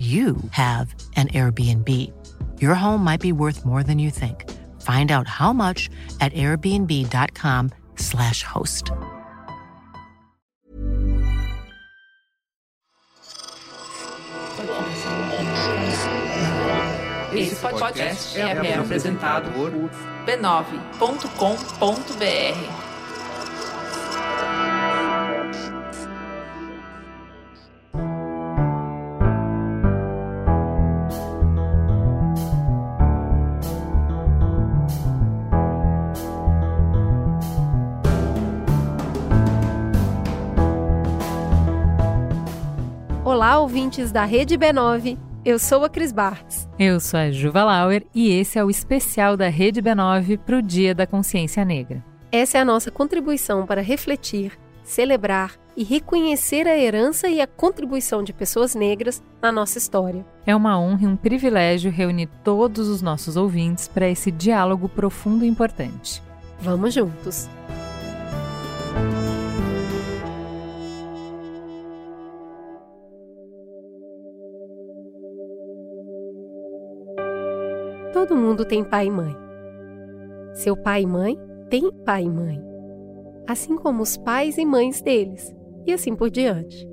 you have an Airbnb. Your home might be worth more than you think. Find out how much at airbnb.com/slash host. Esse podcast é, é apresentado por b9.com.br. Olá, ouvintes da Rede B9. Eu sou a Cris Bartz. Eu sou a Juva Lauer e esse é o especial da Rede B9 para o Dia da Consciência Negra. Essa é a nossa contribuição para refletir, celebrar e reconhecer a herança e a contribuição de pessoas negras na nossa história. É uma honra e um privilégio reunir todos os nossos ouvintes para esse diálogo profundo e importante. Vamos juntos! Todo mundo tem pai e mãe. Seu pai e mãe têm pai e mãe, assim como os pais e mães deles, e assim por diante.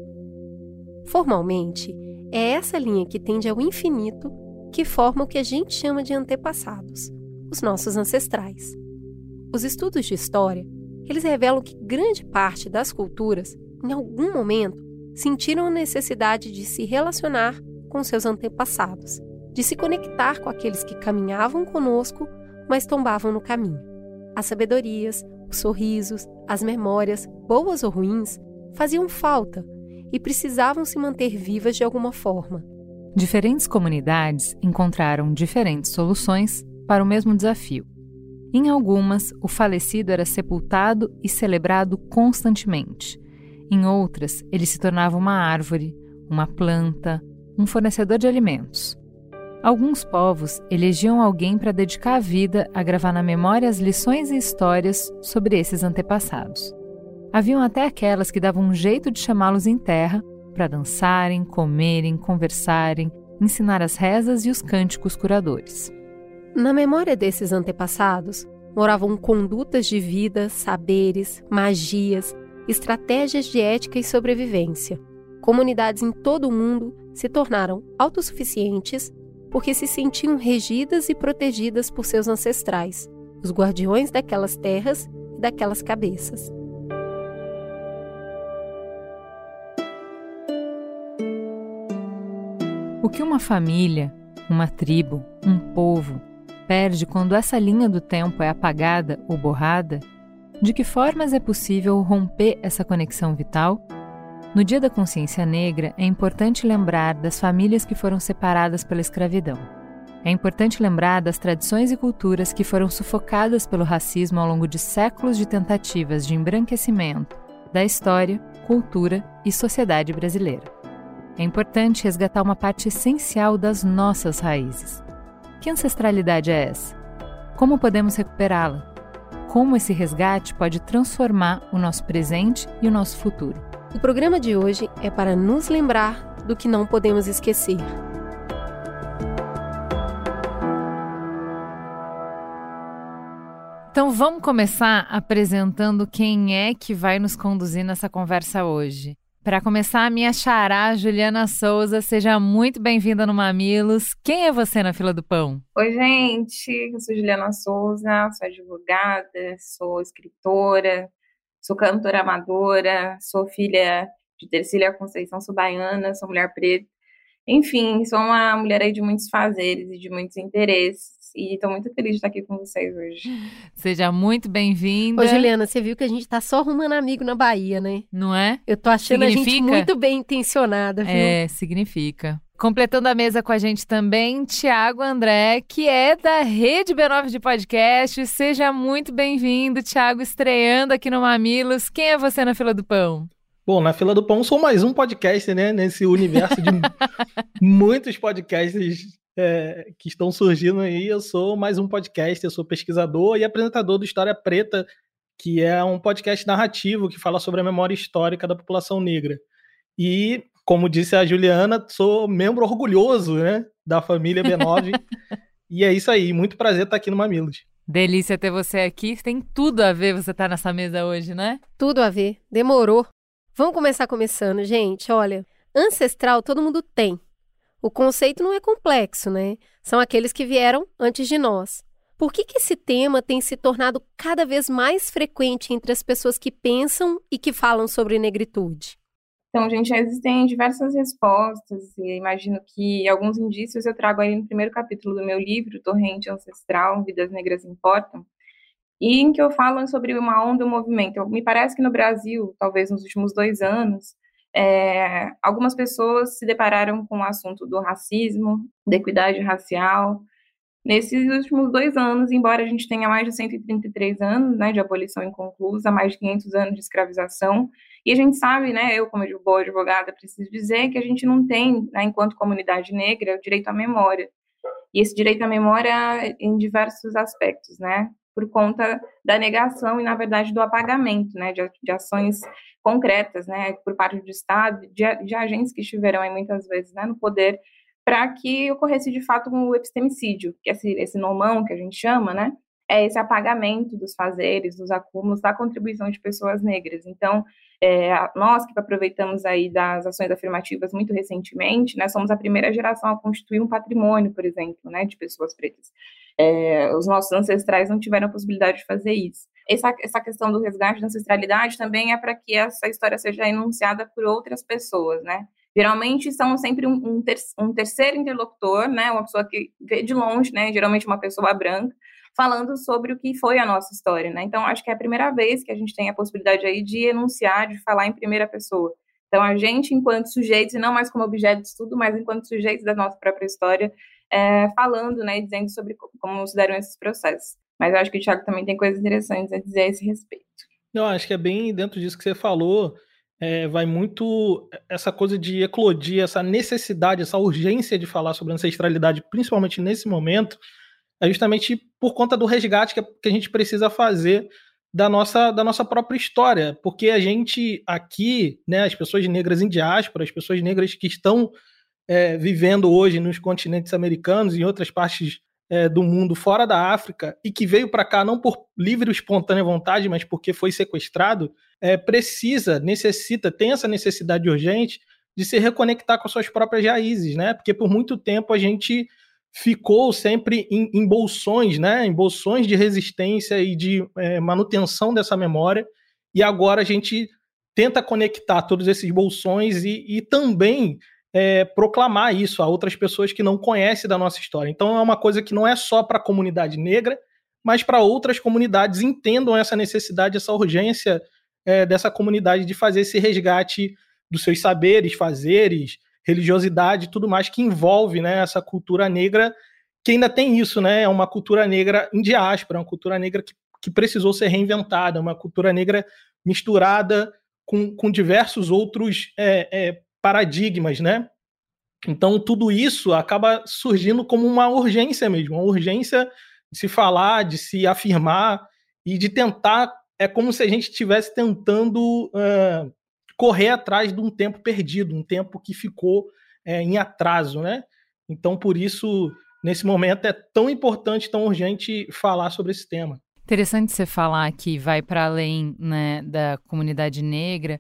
Formalmente, é essa linha que tende ao infinito que forma o que a gente chama de antepassados, os nossos ancestrais. Os estudos de história, eles revelam que grande parte das culturas, em algum momento, sentiram a necessidade de se relacionar com seus antepassados de se conectar com aqueles que caminhavam conosco, mas tombavam no caminho. As sabedorias, os sorrisos, as memórias, boas ou ruins, faziam falta e precisavam se manter vivas de alguma forma. Diferentes comunidades encontraram diferentes soluções para o mesmo desafio. Em algumas, o falecido era sepultado e celebrado constantemente. Em outras, ele se tornava uma árvore, uma planta, um fornecedor de alimentos. Alguns povos elegiam alguém para dedicar a vida a gravar na memória as lições e histórias sobre esses antepassados. Haviam até aquelas que davam um jeito de chamá-los em terra para dançarem, comerem, conversarem, ensinar as rezas e os cânticos curadores. Na memória desses antepassados moravam condutas de vida, saberes, magias, estratégias de ética e sobrevivência. Comunidades em todo o mundo se tornaram autossuficientes porque se sentiam regidas e protegidas por seus ancestrais, os guardiões daquelas terras e daquelas cabeças. O que uma família, uma tribo, um povo perde quando essa linha do tempo é apagada ou borrada? De que formas é possível romper essa conexão vital? No Dia da Consciência Negra, é importante lembrar das famílias que foram separadas pela escravidão. É importante lembrar das tradições e culturas que foram sufocadas pelo racismo ao longo de séculos de tentativas de embranquecimento da história, cultura e sociedade brasileira. é importante resgatar uma parte essencial das nossas raízes. Que ancestralidade é essa? Como podemos recuperá-la? Como esse resgate pode transformar o nosso presente e o nosso futuro? O programa de hoje é para nos lembrar do que não podemos esquecer. Então vamos começar apresentando quem é que vai nos conduzir nessa conversa hoje. Para começar, a minha xará, Juliana Souza, seja muito bem-vinda no Mamilos. Quem é você na fila do pão? Oi, gente, eu sou Juliana Souza, sou advogada, sou escritora, sou cantora amadora, sou filha de Tercília Conceição, sou baiana, sou mulher preta. Enfim, sou uma mulher aí de muitos fazeres e de muitos interesses e estou muito feliz de estar aqui com vocês hoje. Seja muito bem-vinda. Ô, Juliana, você viu que a gente tá só arrumando amigo na Bahia, né? Não é? Eu tô achando significa? a gente muito bem intencionada, viu? É, significa. Completando a mesa com a gente também, Tiago André, que é da Rede B9 de Podcast. Seja muito bem-vindo, Tiago, estreando aqui no Mamilos. Quem é você na fila do pão? Bom, na fila do pão sou mais um podcast, né? Nesse universo de muitos podcasts é, que estão surgindo aí. Eu sou mais um podcast, eu sou pesquisador e apresentador do História Preta, que é um podcast narrativo que fala sobre a memória histórica da população negra. E, como disse a Juliana, sou membro orgulhoso né, da família B9. e é isso aí, muito prazer estar aqui no Mamilos. Delícia ter você aqui. Tem tudo a ver você estar tá nessa mesa hoje, né? Tudo a ver. Demorou. Vamos começar começando, gente. Olha, ancestral todo mundo tem. O conceito não é complexo, né? São aqueles que vieram antes de nós. Por que, que esse tema tem se tornado cada vez mais frequente entre as pessoas que pensam e que falam sobre negritude? Então, gente, existem diversas respostas e imagino que alguns indícios eu trago aí no primeiro capítulo do meu livro, Torrente Ancestral, Vidas Negras Importam, e em que eu falo sobre uma onda, um movimento. Me parece que no Brasil, talvez nos últimos dois anos, é, algumas pessoas se depararam com o assunto do racismo, da equidade racial. Nesses últimos dois anos, embora a gente tenha mais de 133 anos né, de abolição inconclusa, mais de 500 anos de escravização, e a gente sabe, né, eu como boa advogada preciso dizer que a gente não tem, né, enquanto comunidade negra, o direito à memória. E esse direito à memória em diversos aspectos, né? por conta da negação e, na verdade, do apagamento né, de, de ações concretas né, por parte do Estado, de, de agentes que estiveram aí muitas vezes né, no poder, para que ocorresse de fato um epistemicídio, que é esse, esse nomão que a gente chama, né, é esse apagamento dos fazeres, dos acúmulos, da contribuição de pessoas negras. Então, é, nós que aproveitamos aí das ações afirmativas muito recentemente, né, somos a primeira geração a constituir um patrimônio, por exemplo, né, de pessoas pretas. É, os nossos ancestrais não tiveram a possibilidade de fazer isso. Essa, essa questão do resgate da ancestralidade também é para que essa história seja enunciada por outras pessoas, né? Geralmente são sempre um, um, ter, um terceiro interlocutor, né? Uma pessoa que vê de longe, né? Geralmente uma pessoa branca, falando sobre o que foi a nossa história, né? Então, acho que é a primeira vez que a gente tem a possibilidade aí de enunciar, de falar em primeira pessoa. Então, a gente, enquanto sujeitos, e não mais como objeto de estudo, mas enquanto sujeitos da nossa própria história, é, falando, né, dizendo sobre como se deram esses processos. Mas eu acho que o Thiago também tem coisas interessantes a dizer a esse respeito. Eu acho que é bem dentro disso que você falou, é, vai muito essa coisa de eclodir, essa necessidade, essa urgência de falar sobre ancestralidade, principalmente nesse momento, é justamente por conta do resgate que, que a gente precisa fazer da nossa, da nossa própria história, porque a gente aqui, né, as pessoas negras em diáspora, as pessoas negras que estão é, vivendo hoje nos continentes americanos e em outras partes é, do mundo fora da África e que veio para cá não por livre ou espontânea vontade, mas porque foi sequestrado, é, precisa, necessita, tem essa necessidade urgente de se reconectar com suas próprias raízes, né? Porque por muito tempo a gente ficou sempre em, em bolsões, né, em bolsões de resistência e de é, manutenção dessa memória, e agora a gente tenta conectar todos esses bolsões e, e também é, proclamar isso a outras pessoas que não conhecem da nossa história. Então é uma coisa que não é só para a comunidade negra, mas para outras comunidades entendam essa necessidade, essa urgência é, dessa comunidade de fazer esse resgate dos seus saberes, fazeres, religiosidade tudo mais que envolve né, essa cultura negra, que ainda tem isso, né? É uma cultura negra em diáspora, uma cultura negra que, que precisou ser reinventada, uma cultura negra misturada com, com diversos outros é, é, paradigmas, né? Então, tudo isso acaba surgindo como uma urgência mesmo, uma urgência de se falar, de se afirmar e de tentar. É como se a gente estivesse tentando correr atrás de um tempo perdido, um tempo que ficou uh, em atraso, né? Então, por isso, nesse momento, é tão importante, tão urgente falar sobre esse tema. Interessante você falar que vai para além né, da comunidade negra,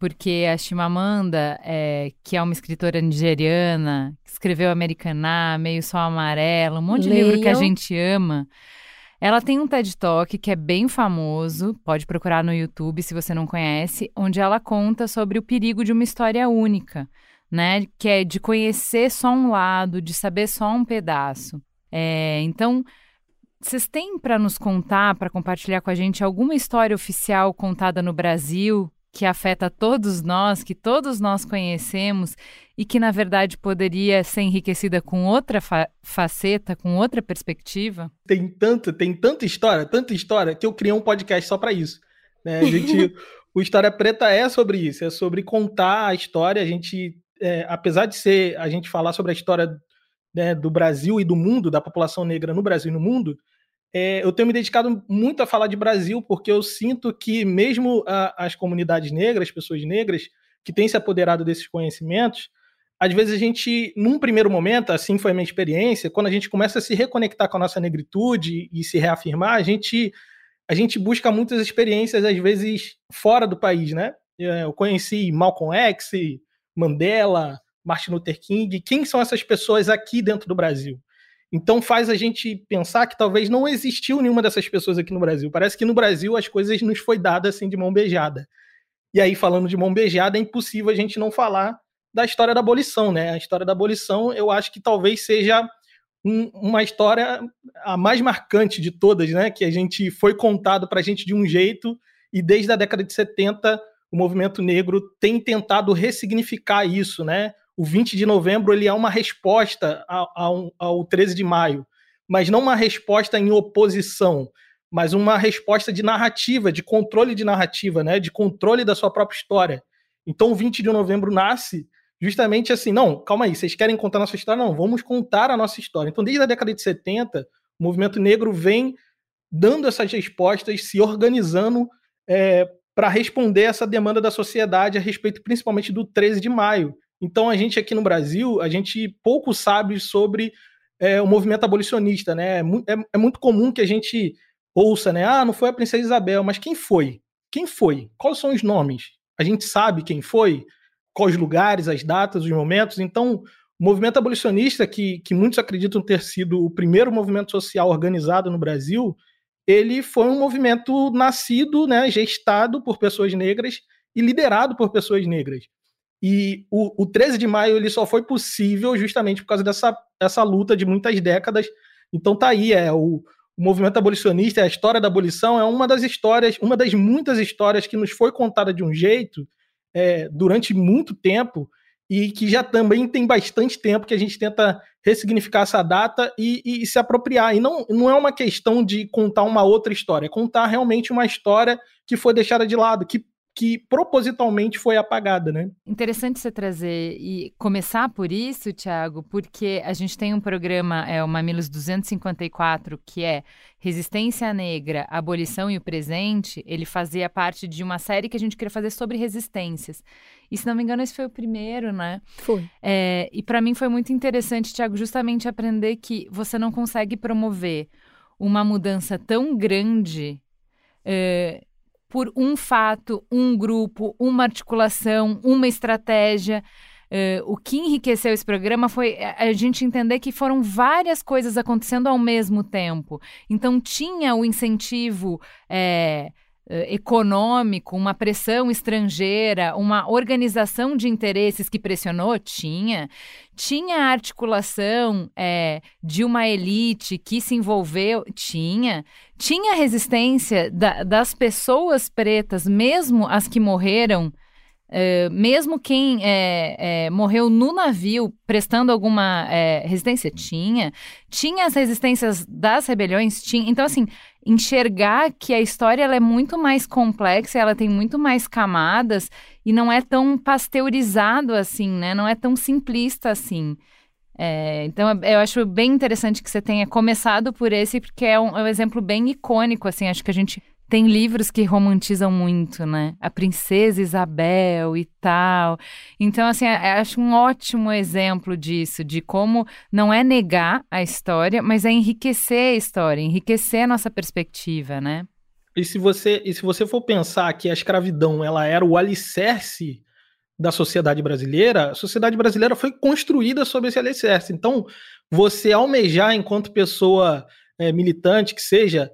porque a Chimamanda, é, que é uma escritora nigeriana, escreveu Americaná, Meio Sol Amarelo, um monte de livro que a gente ama. Ela tem um TED Talk que é bem famoso, pode procurar no YouTube se você não conhece, onde ela conta sobre o perigo de uma história única, né? Que é de conhecer só um lado, de saber só um pedaço. É, então, vocês têm para nos contar, para compartilhar com a gente alguma história oficial contada no Brasil que afeta todos nós, que todos nós conhecemos e que na verdade poderia ser enriquecida com outra fa faceta, com outra perspectiva? Tem tanta, tem tanta história, tanta história que eu criei um podcast só para isso. Né? A gente, o História Preta é sobre isso, é sobre contar a história. A gente, é, apesar de ser a gente falar sobre a história né, do Brasil e do mundo, da população negra no Brasil e no mundo, é, eu tenho me dedicado muito a falar de Brasil, porque eu sinto que mesmo a, as comunidades negras, as pessoas negras, que têm se apoderado desses conhecimentos, às vezes a gente, num primeiro momento, assim foi a minha experiência, quando a gente começa a se reconectar com a nossa negritude e se reafirmar, a gente, a gente busca muitas experiências, às vezes, fora do país, né? É, eu conheci Malcolm X, Mandela, Martin Luther King. Quem são essas pessoas aqui dentro do Brasil? Então faz a gente pensar que talvez não existiu nenhuma dessas pessoas aqui no Brasil. Parece que no Brasil as coisas nos foi dada assim de mão beijada. E aí falando de mão beijada é impossível a gente não falar da história da abolição, né? A história da abolição, eu acho que talvez seja um, uma história a mais marcante de todas, né? Que a gente foi contado para a gente de um jeito e desde a década de 70 o movimento negro tem tentado ressignificar isso, né? O 20 de novembro ele é uma resposta ao, ao 13 de maio, mas não uma resposta em oposição, mas uma resposta de narrativa, de controle de narrativa, né, de controle da sua própria história. Então o 20 de novembro nasce justamente assim, não, calma aí, vocês querem contar a nossa história? Não, vamos contar a nossa história. Então desde a década de 70, o movimento negro vem dando essas respostas, se organizando é, para responder essa demanda da sociedade a respeito principalmente do 13 de maio, então, a gente aqui no Brasil, a gente pouco sabe sobre é, o movimento abolicionista, né? É, é, muito comum que a gente ouça, né? Ah, não foi a Princesa Isabel, mas quem foi? Quem foi? Quais são os nomes? A gente sabe quem foi? Quais lugares, as datas, os momentos? Então, o movimento abolicionista, que, que muitos acreditam ter sido o primeiro movimento social organizado no Brasil, ele foi um movimento nascido, né, gestado por pessoas negras e liderado por pessoas negras. E o, o 13 de maio ele só foi possível justamente por causa dessa essa luta de muitas décadas. Então tá aí, é o, o movimento abolicionista, a história da abolição é uma das histórias, uma das muitas histórias que nos foi contada de um jeito é, durante muito tempo e que já também tem bastante tempo que a gente tenta ressignificar essa data e, e, e, se apropriar. E não, não é uma questão de contar uma outra história, é contar realmente uma história que foi deixada de lado, que que propositalmente foi apagada, né? Interessante você trazer e começar por isso, Tiago, porque a gente tem um programa, é o Mamilos 254, que é Resistência Negra, Abolição e o Presente. Ele fazia parte de uma série que a gente queria fazer sobre resistências. E se não me engano, esse foi o primeiro, né? Foi. É, e para mim foi muito interessante, Tiago, justamente aprender que você não consegue promover uma mudança tão grande. É, por um fato, um grupo, uma articulação, uma estratégia. Uh, o que enriqueceu esse programa foi a gente entender que foram várias coisas acontecendo ao mesmo tempo. Então, tinha o incentivo. É, eh, econômico, uma pressão estrangeira, uma organização de interesses que pressionou? Tinha. Tinha a articulação é, de uma elite que se envolveu? Tinha. Tinha resistência da, das pessoas pretas, mesmo as que morreram Uh, mesmo quem é, é, morreu no navio prestando alguma é, resistência, tinha. Tinha as resistências das rebeliões, tinha. Então, assim, enxergar que a história ela é muito mais complexa, ela tem muito mais camadas e não é tão pasteurizado assim, né? Não é tão simplista assim. É, então, eu acho bem interessante que você tenha começado por esse, porque é um, é um exemplo bem icônico, assim, acho que a gente tem livros que romantizam muito, né? A Princesa Isabel e tal. Então, assim, acho um ótimo exemplo disso, de como não é negar a história, mas é enriquecer a história, enriquecer a nossa perspectiva, né? E se você, e se você for pensar que a escravidão ela era o alicerce da sociedade brasileira, a sociedade brasileira foi construída sobre esse alicerce. Então, você almejar enquanto pessoa é, militante que seja,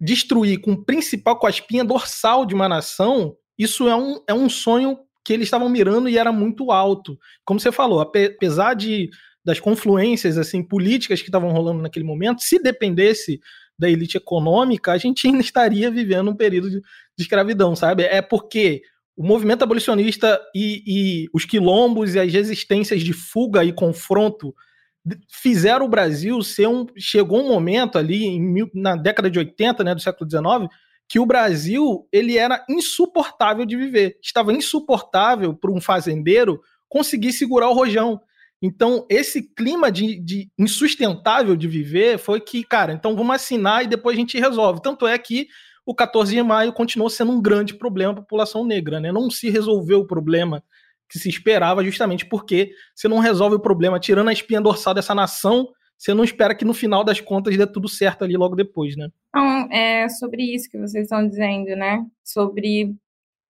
destruir com o principal, com a espinha dorsal de uma nação, isso é um, é um sonho que eles estavam mirando e era muito alto. Como você falou, apesar de das confluências assim políticas que estavam rolando naquele momento, se dependesse da elite econômica, a gente ainda estaria vivendo um período de, de escravidão, sabe? É porque o movimento abolicionista e, e, os quilombos e as resistências de fuga e confronto fizeram o Brasil ser um. Chegou um momento ali, em, na década de 80, né, do século XIX, que o Brasil ele era insuportável de viver. Estava insuportável para um fazendeiro conseguir segurar o rojão. Então, esse clima de, de, insustentável de viver foi que, cara, então vamos assinar e depois a gente resolve. Tanto é que o 14 de maio continuou sendo um grande problema para a população negra, né? Não se resolveu o problema que se esperava, justamente porque você não resolve o problema tirando a espinha dorsal dessa nação, você não espera que no final das contas dê tudo certo ali logo depois, né? Então, é sobre isso que vocês estão dizendo, né? Sobre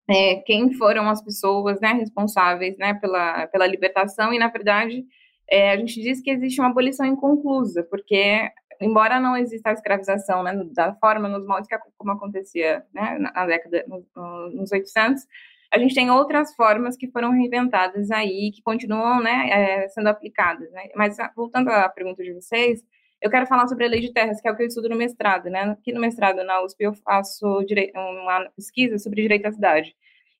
é, quem foram as pessoas né, responsáveis né, pela, pela libertação, e na verdade é, a gente diz que existe uma abolição inconclusa, porque embora não exista a escravização né, da forma, nos moldes que como acontecia né, na década, nos 800, a gente tem outras formas que foram reinventadas aí, que continuam né, é, sendo aplicadas. Né? Mas ah, voltando à pergunta de vocês, eu quero falar sobre a lei de terras, que é o que eu estudo no mestrado. Né? Aqui no mestrado, na USP, eu faço uma pesquisa sobre direito à cidade,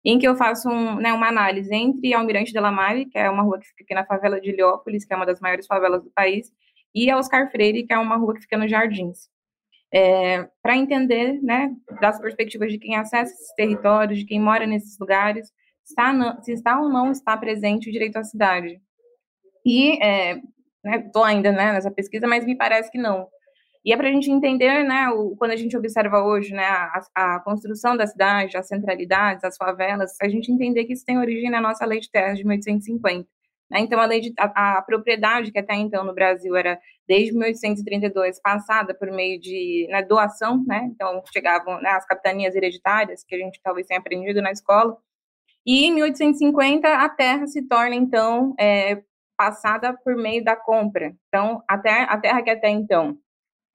em que eu faço um, né, uma análise entre Almirante de la Mare, que é uma rua que fica aqui na favela de Heliópolis, que é uma das maiores favelas do país, e a Oscar Freire, que é uma rua que fica nos Jardins é, para entender, né, das perspectivas de quem acessa esses territórios, de quem mora nesses lugares, está, se está ou não está presente o direito à cidade. E estou é, né, ainda né, nessa pesquisa, mas me parece que não. E é para a gente entender, né, o, quando a gente observa hoje né, a, a, construção da cidade, as centralidades, as favelas, a gente entender que isso tem origem na nossa lei de terras de 1850. Né? Então, a, de, a, a, propriedade, que até então no Brasil era, desde 1832, passada por meio de né, doação, né? então chegavam né, as capitanias hereditárias, que a gente talvez tenha aprendido na escola, e em 1850 a terra se torna, então, é, passada por meio da compra. Então, a terra, a terra que até então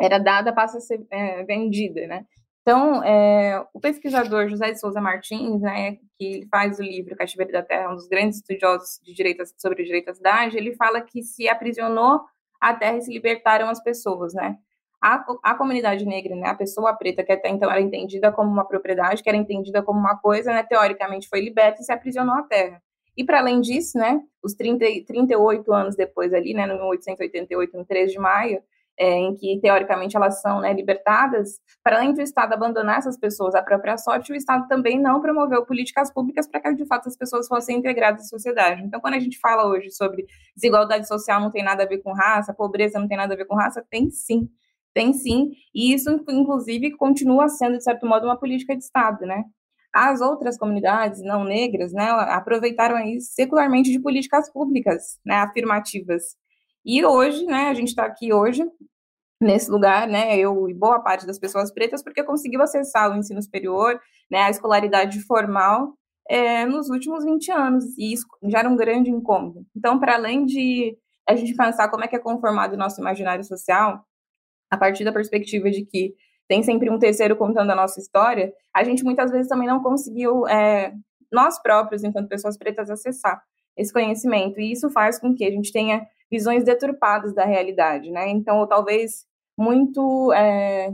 era dada passa a ser é, vendida, né? Então, é, o pesquisador José de Souza Martins, né, que faz o livro Cativeiro da Terra, um dos grandes estudiosos de direito, sobre o direito à cidade, ele fala que se aprisionou a terra e se libertaram as pessoas, né? A, a comunidade negra, né, a pessoa preta, que até então era entendida como uma propriedade, que era entendida como uma coisa, né, teoricamente foi liberta e se aprisionou à terra. E para além disso, né, os 30, 38 anos depois ali, né, no 1888, no 3 de maio, é, em que teoricamente elas são né, libertadas, para além do Estado abandonar essas pessoas à própria sorte, o Estado também não promoveu políticas públicas para que de fato as pessoas fossem integradas à sociedade. Então, quando a gente fala hoje sobre desigualdade social não tem nada a ver com raça, pobreza não tem nada a ver com raça, tem sim. Tem sim, e isso, inclusive, continua sendo, de certo modo, uma política de Estado, né? As outras comunidades não negras, né, aproveitaram aí secularmente de políticas públicas, né, afirmativas, e hoje, né, a gente está aqui hoje, nesse lugar, né, eu e boa parte das pessoas pretas, porque conseguiu acessar o ensino superior, né, a escolaridade formal, é, nos últimos 20 anos, e isso já era um grande incômodo. Então, para além de a gente pensar como é que é conformado o nosso imaginário social, a partir da perspectiva de que tem sempre um terceiro contando a nossa história, a gente muitas vezes também não conseguiu, é, nós próprios, enquanto pessoas pretas, acessar esse conhecimento, e isso faz com que a gente tenha visões deturpadas da realidade, né? Então, ou talvez muito é,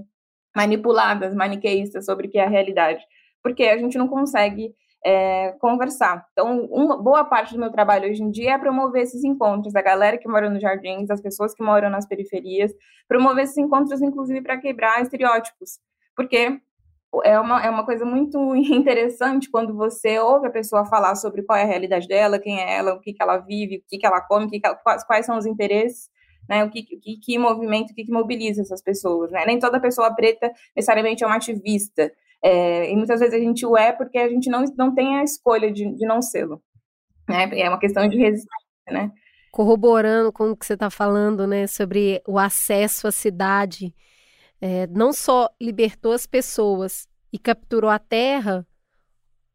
manipuladas, maniqueístas sobre o que é a realidade, porque a gente não consegue é, conversar. Então, uma boa parte do meu trabalho hoje em dia é promover esses encontros, da galera que mora nos jardins, das pessoas que moram nas periferias, promover esses encontros, inclusive, para quebrar estereótipos. Porque é uma, é uma coisa muito interessante quando você ouve a pessoa falar sobre qual é a realidade dela, quem é ela, o que, que ela vive, o que, que ela come, que que ela, quais, quais são os interesses, né, o que, que, que movimento, o que, que mobiliza essas pessoas. Né? Nem toda pessoa preta necessariamente é uma ativista, é, e muitas vezes a gente o é porque a gente não, não tem a escolha de, de não sê-lo. Né? É uma questão de resistência, né? Corroborando com o que você está falando, né, sobre o acesso à cidade, é, não só libertou as pessoas e capturou a terra,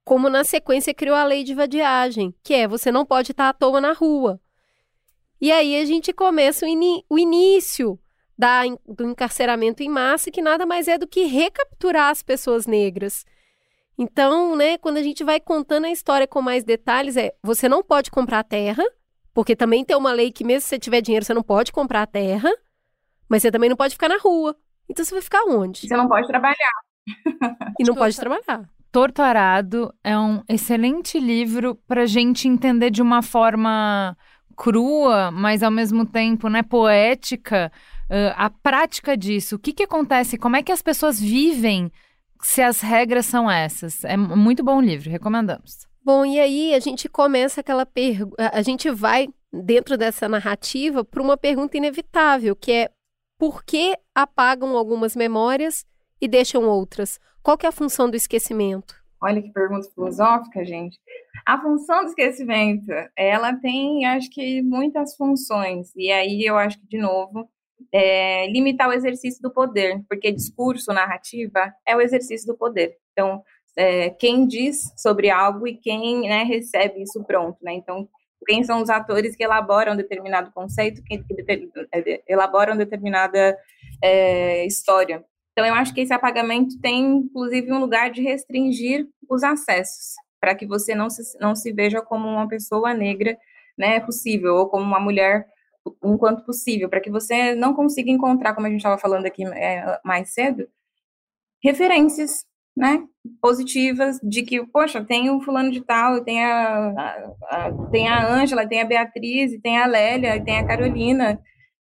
como na sequência criou a lei de vadiagem, que é você não pode estar à toa na rua. E aí a gente começa o, o início da, do encarceramento em massa, que nada mais é do que recapturar as pessoas negras. Então, né, quando a gente vai contando a história com mais detalhes, é você não pode comprar terra, porque também tem uma lei que mesmo se você tiver dinheiro, você não pode comprar terra, mas você também não pode ficar na rua. Então você vai ficar onde? Você não pode trabalhar. e não pode trabalhar. Torto Arado é um excelente livro para gente entender de uma forma crua, mas ao mesmo tempo, né, poética, uh, a prática disso. O que, que acontece? Como é que as pessoas vivem se as regras são essas? É muito bom o livro, recomendamos. Bom, e aí a gente começa aquela pergunta, a gente vai dentro dessa narrativa para uma pergunta inevitável, que é por que apagam algumas memórias e deixam outras? Qual que é a função do esquecimento? Olha que pergunta filosófica, gente. A função do esquecimento, ela tem, acho que, muitas funções. E aí eu acho que, de novo, é, limitar o exercício do poder, porque discurso, narrativa, é o exercício do poder. Então, é, quem diz sobre algo e quem né, recebe isso pronto, né? Então, quem são os atores que elaboram determinado conceito, que é, elaboram determinada é, história. Então, eu acho que esse apagamento tem, inclusive, um lugar de restringir os acessos, para que você não se, não se veja como uma pessoa negra né, possível, ou como uma mulher enquanto possível, para que você não consiga encontrar, como a gente estava falando aqui é, mais cedo, referências né, positivas de que, poxa, tem o fulano de tal, tem a, a, a tem a Ângela, tem a Beatriz, tem a Lélia, tem a Carolina.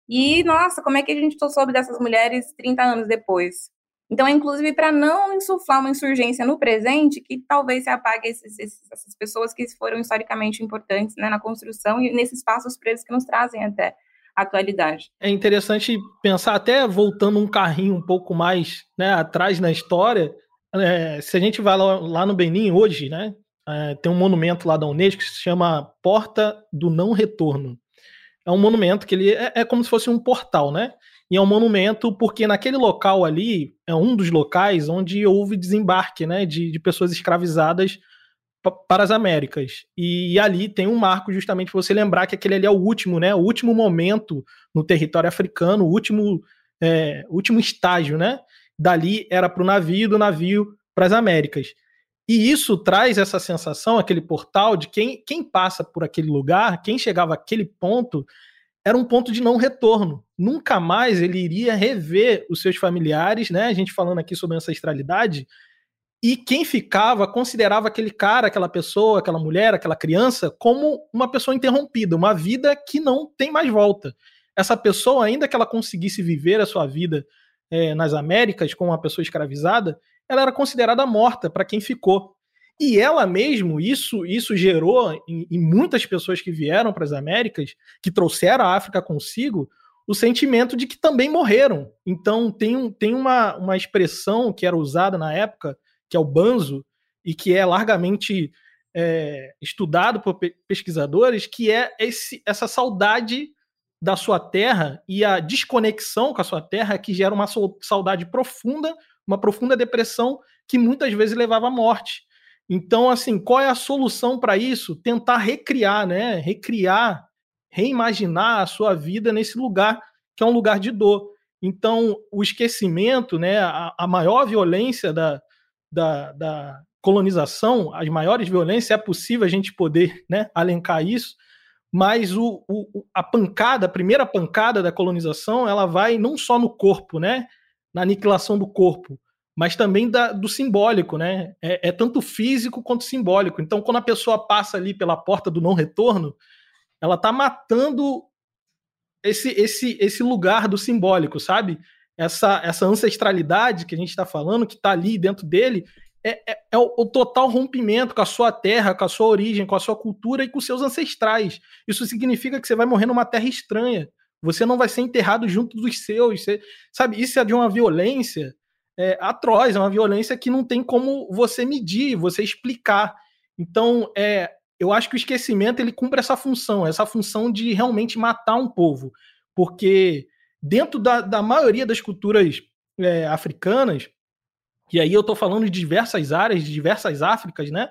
E, nossa, como é que a gente soube dessas mulheres 30 anos depois? Então, inclusive, para não insuflar uma insurgência no presente, que talvez se apague esses, esses, essas pessoas que foram historicamente importantes né, na construção e nesses passos presos que nos trazem até a atualidade. É interessante pensar, até voltando um carrinho um pouco mais né, atrás na história, é, se a gente vai lá, lá no Benin hoje, né, é, tem um monumento lá da Unesco que se chama Porta do Não Retorno. É um monumento que ele é, é como se fosse um portal, né? E é um monumento porque naquele local ali é um dos locais onde houve desembarque, né, de, de pessoas escravizadas para as Américas. E, e, ali tem um marco justamente para você lembrar que aquele ali é o último, né? O último momento no território africano, o último, é, último estágio, né? Dali era para o navio, do navio para as Américas. E isso traz essa sensação, aquele portal, de quem, quem passa por aquele lugar, quem chegava àquele ponto, era um ponto de não retorno. Nunca mais ele iria rever os seus familiares, né? A gente falando aqui sobre ancestralidade, e quem ficava considerava aquele cara, aquela pessoa, aquela mulher, aquela criança como uma pessoa interrompida, uma vida que não tem mais volta. Essa pessoa, ainda que ela conseguisse viver a sua vida é, nas Américas com uma pessoa escravizada, ela era considerada morta para quem ficou. E ela mesmo, isso, isso gerou em, em muitas pessoas que vieram para as Américas, que trouxeram a África consigo, o sentimento de que também morreram. Então tem, tem uma, uma expressão que era usada na época, que é o banzo, e que é largamente é, estudado por pesquisadores, que é esse, essa saudade da sua terra e a desconexão com a sua terra que gera uma saudade profunda, uma profunda depressão que muitas vezes levava à morte. Então, assim, qual é a solução para isso? Tentar recriar, né? Recriar, reimaginar a sua vida nesse lugar que é um lugar de dor. Então, o esquecimento, né? A, a maior violência da, da, da colonização, as maiores violências, é possível a gente poder né, alencar isso, mas o, o, a pancada, a primeira pancada da colonização, ela vai não só no corpo, né, na aniquilação do corpo, mas também da, do simbólico, né? É, é, tanto físico quanto simbólico. Então, quando a pessoa passa ali pela porta do não retorno, ela está matando esse, esse, esse lugar do simbólico, sabe? Essa, essa ancestralidade que a gente está falando, que está ali dentro dele, é, é, é o, o, total rompimento com a sua terra, com a sua origem, com a sua cultura e com seus ancestrais. Isso significa que você vai morrer numa terra estranha. Você não vai ser enterrado junto dos seus. Você, sabe, isso é de uma violência é, atroz, é uma violência que não tem como você medir, você explicar. Então, é, eu acho que o esquecimento ele cumpre essa função, essa função de realmente matar um povo. Porque dentro da, da maioria das culturas é, africanas, e aí eu estou falando de diversas áreas, de diversas Áfricas, né?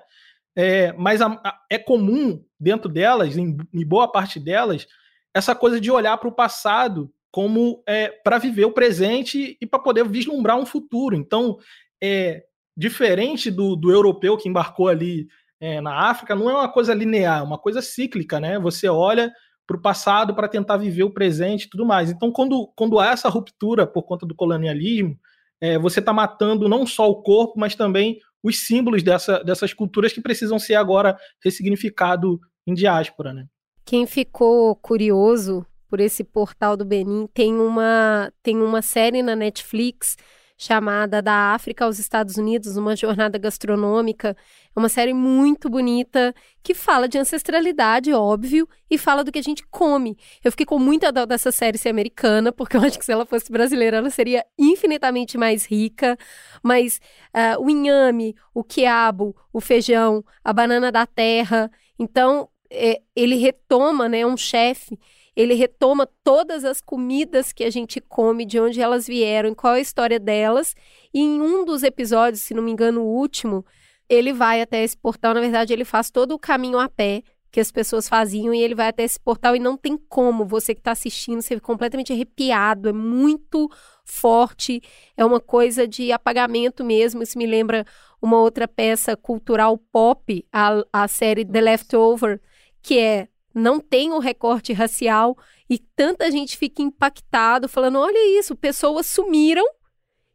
É, mas a, a, é comum dentro delas, em, em, boa parte delas, essa coisa de olhar para o passado como é, para viver o presente e para poder vislumbrar um futuro. Então, é diferente do, do europeu que embarcou ali é, na África, não é uma coisa linear, é uma coisa cíclica, né? Você olha para o passado para tentar viver o presente e tudo mais. Então, quando, quando há essa ruptura por conta do colonialismo, é, você está matando não só o corpo, mas também os símbolos dessa, dessas culturas que precisam ser agora ressignificado em diáspora, né? Quem ficou curioso por esse portal do Benin tem uma tem uma série na Netflix chamada Da África aos Estados Unidos, uma jornada gastronômica. É uma série muito bonita que fala de ancestralidade, óbvio, e fala do que a gente come. Eu fiquei com muita dó dessa série ser americana, porque eu acho que se ela fosse brasileira, ela seria infinitamente mais rica. Mas uh, o inhame, o quiabo, o feijão, a banana da terra. Então, é, ele retoma, né, um chefe ele retoma todas as comidas que a gente come, de onde elas vieram, qual é a história delas. E em um dos episódios, se não me engano, o último, ele vai até esse portal. Na verdade, ele faz todo o caminho a pé que as pessoas faziam e ele vai até esse portal e não tem como você que está assistindo ser completamente arrepiado, é muito forte, é uma coisa de apagamento mesmo. Isso me lembra uma outra peça cultural pop, a, a série The Leftover, que é não tem o recorte racial e tanta gente fica impactado, falando: olha isso, pessoas sumiram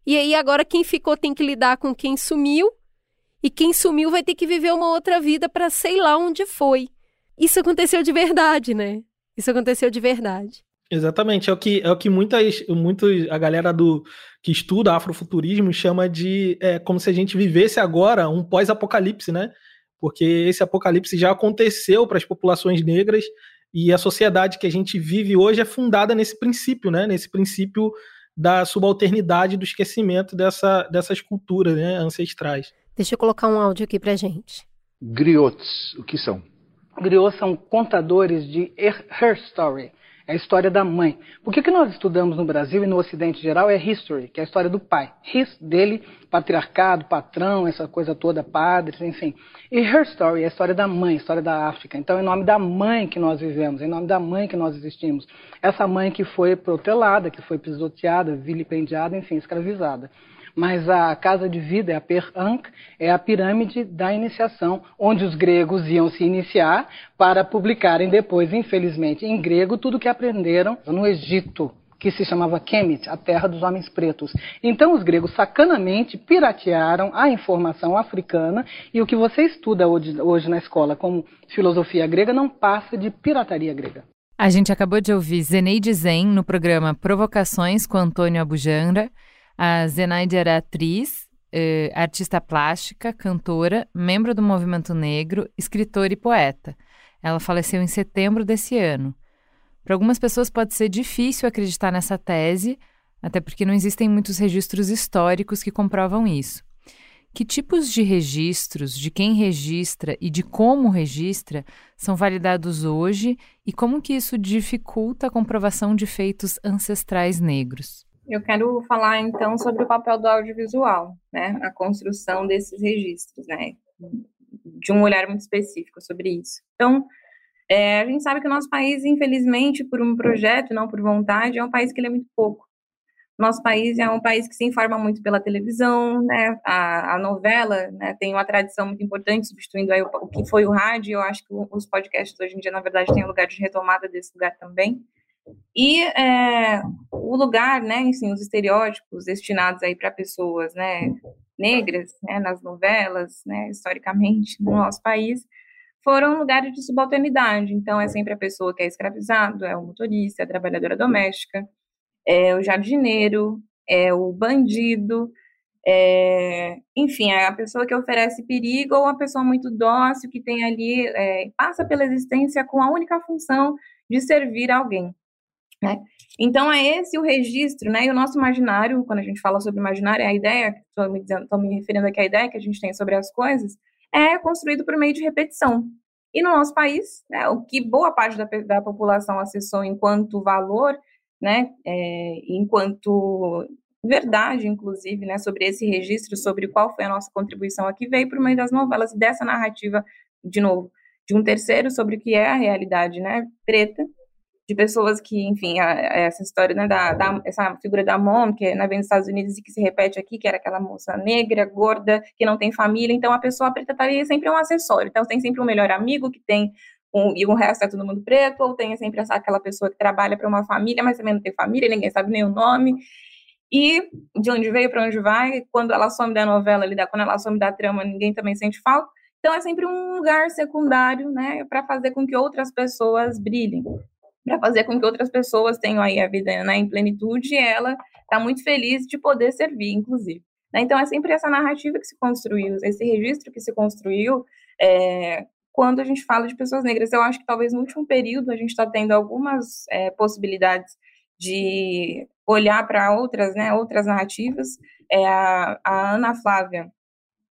e aí agora quem ficou tem que lidar com quem sumiu e quem sumiu vai ter que viver uma outra vida para sei lá onde foi. Isso aconteceu de verdade, né? Isso aconteceu de verdade. Exatamente, é o que é o que muitas, muitos a galera do que estuda afrofuturismo chama de é, como se a gente vivesse agora um pós-apocalipse, né? Porque esse apocalipse já aconteceu para as populações negras e a sociedade que a gente vive hoje é fundada nesse princípio, né? Nesse princípio da subalternidade, do esquecimento dessa, dessas culturas né, ancestrais. Deixa eu colocar um áudio aqui para gente. Griots, o que são? Griots são contadores de her story, é a história da mãe. Porque o que nós estudamos no Brasil e no Ocidente geral é history, que é a história do pai. His, dele, patriarcado, patrão, essa coisa toda, padres, enfim. E her story é a história da mãe, a história da África. Então, é em nome da mãe que nós vivemos, é em nome da mãe que nós existimos. Essa mãe que foi protelada, que foi pisoteada, vilipendiada, enfim, escravizada mas a casa de vida, a Per Ankh, é a pirâmide da iniciação, onde os gregos iam se iniciar para publicarem depois, infelizmente, em grego, tudo que aprenderam no Egito, que se chamava Kemet, a terra dos homens pretos. Então os gregos sacanamente piratearam a informação africana e o que você estuda hoje, hoje na escola como filosofia grega não passa de pirataria grega. A gente acabou de ouvir Zeneide Zen no programa Provocações com Antônio Abujamra. A Zenaide era atriz, eh, artista plástica, cantora, membro do movimento negro, escritora e poeta. Ela faleceu em setembro desse ano. Para algumas pessoas pode ser difícil acreditar nessa tese, até porque não existem muitos registros históricos que comprovam isso. Que tipos de registros, de quem registra e de como registra são validados hoje e como que isso dificulta a comprovação de feitos ancestrais negros? Eu quero falar então sobre o papel do audiovisual, né, a construção desses registros, né, de um olhar muito específico sobre isso. Então, é, a gente sabe que o nosso país, infelizmente, por um projeto, não por vontade, é um país que lê muito pouco. Nosso país é um país que se informa muito pela televisão, né? A, a novela né, tem uma tradição muito importante, substituindo aí o, o que foi o rádio. Eu acho que os podcasts hoje em dia, na verdade, têm um lugar de retomada desse lugar também. E é, o lugar, né, enfim, os estereótipos destinados aí para pessoas, né, negras, né, nas novelas, né, historicamente no nosso país, foram lugares de subalternidade. Então, é sempre a pessoa que é escravizado, é o motorista, é a trabalhadora doméstica, é o jardineiro, é o bandido, é, enfim, é a pessoa que oferece perigo ou uma pessoa muito dócil que tem ali, é, passa pela existência com a única função de servir alguém. Né? Então, é esse o registro, né? E o nosso imaginário, quando a gente fala sobre imaginário, é a ideia, estou me, me referindo aqui à ideia que a gente tem sobre as coisas, é construído por meio de repetição. E no nosso país, né, o que boa parte da, da população acessou enquanto valor, né, é, enquanto verdade, inclusive, né, sobre esse registro, sobre qual foi a nossa contribuição aqui, veio por meio das novelas e dessa narrativa, de novo, de um terceiro sobre o que é a realidade, né, preta, de pessoas que, enfim, a, a essa história, né, da, da, essa figura da mom, que na vem dos Estados Unidos e que se repete aqui, que era aquela moça negra, gorda, que não tem família, então a pessoa preta tá ali sempre um acessório, então tem sempre um melhor amigo que tem um, e o resto é todo mundo preto, ou tem sempre essa, aquela pessoa que trabalha para uma família, mas também não tem família, ninguém sabe nem o nome, e de onde veio, para onde vai, quando ela some da novela, ali, quando ela some da trama, ninguém também sente falta, então é sempre um lugar secundário, né, para fazer com que outras pessoas brilhem para fazer com que outras pessoas tenham aí a vida né, em plenitude e ela está muito feliz de poder servir, inclusive. Né? Então, é sempre essa narrativa que se construiu, esse registro que se construiu é, quando a gente fala de pessoas negras. Eu acho que talvez no último período a gente está tendo algumas é, possibilidades de olhar para outras, né, outras narrativas. É a, a Ana Flávia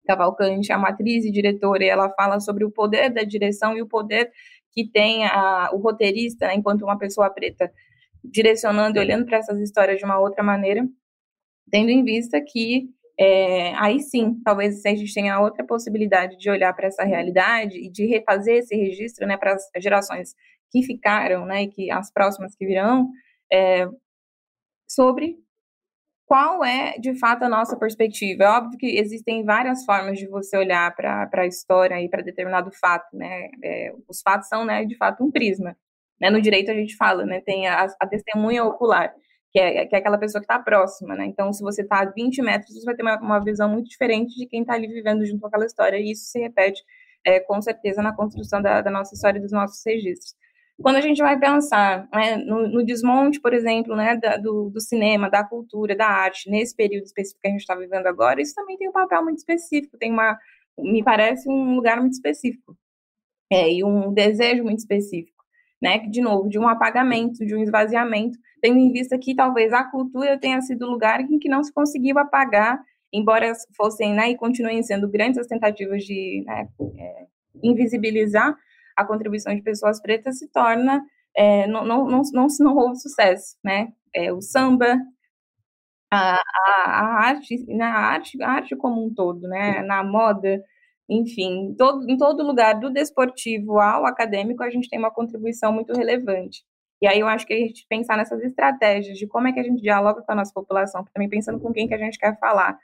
Cavalcante, a matriz e diretora, e ela fala sobre o poder da direção e o poder que tem a, o roteirista, né, enquanto uma pessoa preta, direcionando e olhando para essas histórias de uma outra maneira, tendo em vista que é, aí sim, talvez a gente tenha outra possibilidade de olhar para essa realidade e de refazer esse registro né, para as gerações que ficaram né, e que as próximas que virão, é, sobre qual é, de fato, a nossa perspectiva? É óbvio que existem várias formas de você olhar para a história e para determinado fato, né? É, os fatos são, né, de fato, um prisma. Né? No direito a gente fala, né? Tem a, a testemunha ocular, que é, que é aquela pessoa que está próxima, né? Então, se você está a 20 metros, você vai ter uma, uma visão muito diferente de quem está ali vivendo junto com aquela história, e isso se repete, é, com certeza, na construção da, da nossa história e dos nossos registros. Quando a gente vai pensar né, no, no, desmonte, por exemplo, né, da, do, do, cinema, da cultura, da arte, nesse período específico que a gente está vivendo agora, isso também tem um papel muito específico, tem uma, me parece um lugar muito específico, é, e um desejo muito específico, né, de novo, de um apagamento, de um esvaziamento, tendo em vista que talvez a cultura tenha sido o lugar em que não se conseguiu apagar, embora fossem, né, e continuem sendo grandes as tentativas de né, é, invisibilizar a contribuição de pessoas pretas se torna, é, não, não, não, não, não houve sucesso, né? É, o samba, a, a, arte, na arte, a arte como um todo, né? Na moda, enfim, todo, em todo lugar, do desportivo ao acadêmico, a gente tem uma contribuição muito relevante. E aí eu acho que a gente pensar nessas estratégias de como é que a gente dialoga com a nossa população, também pensando com quem que a gente quer falar,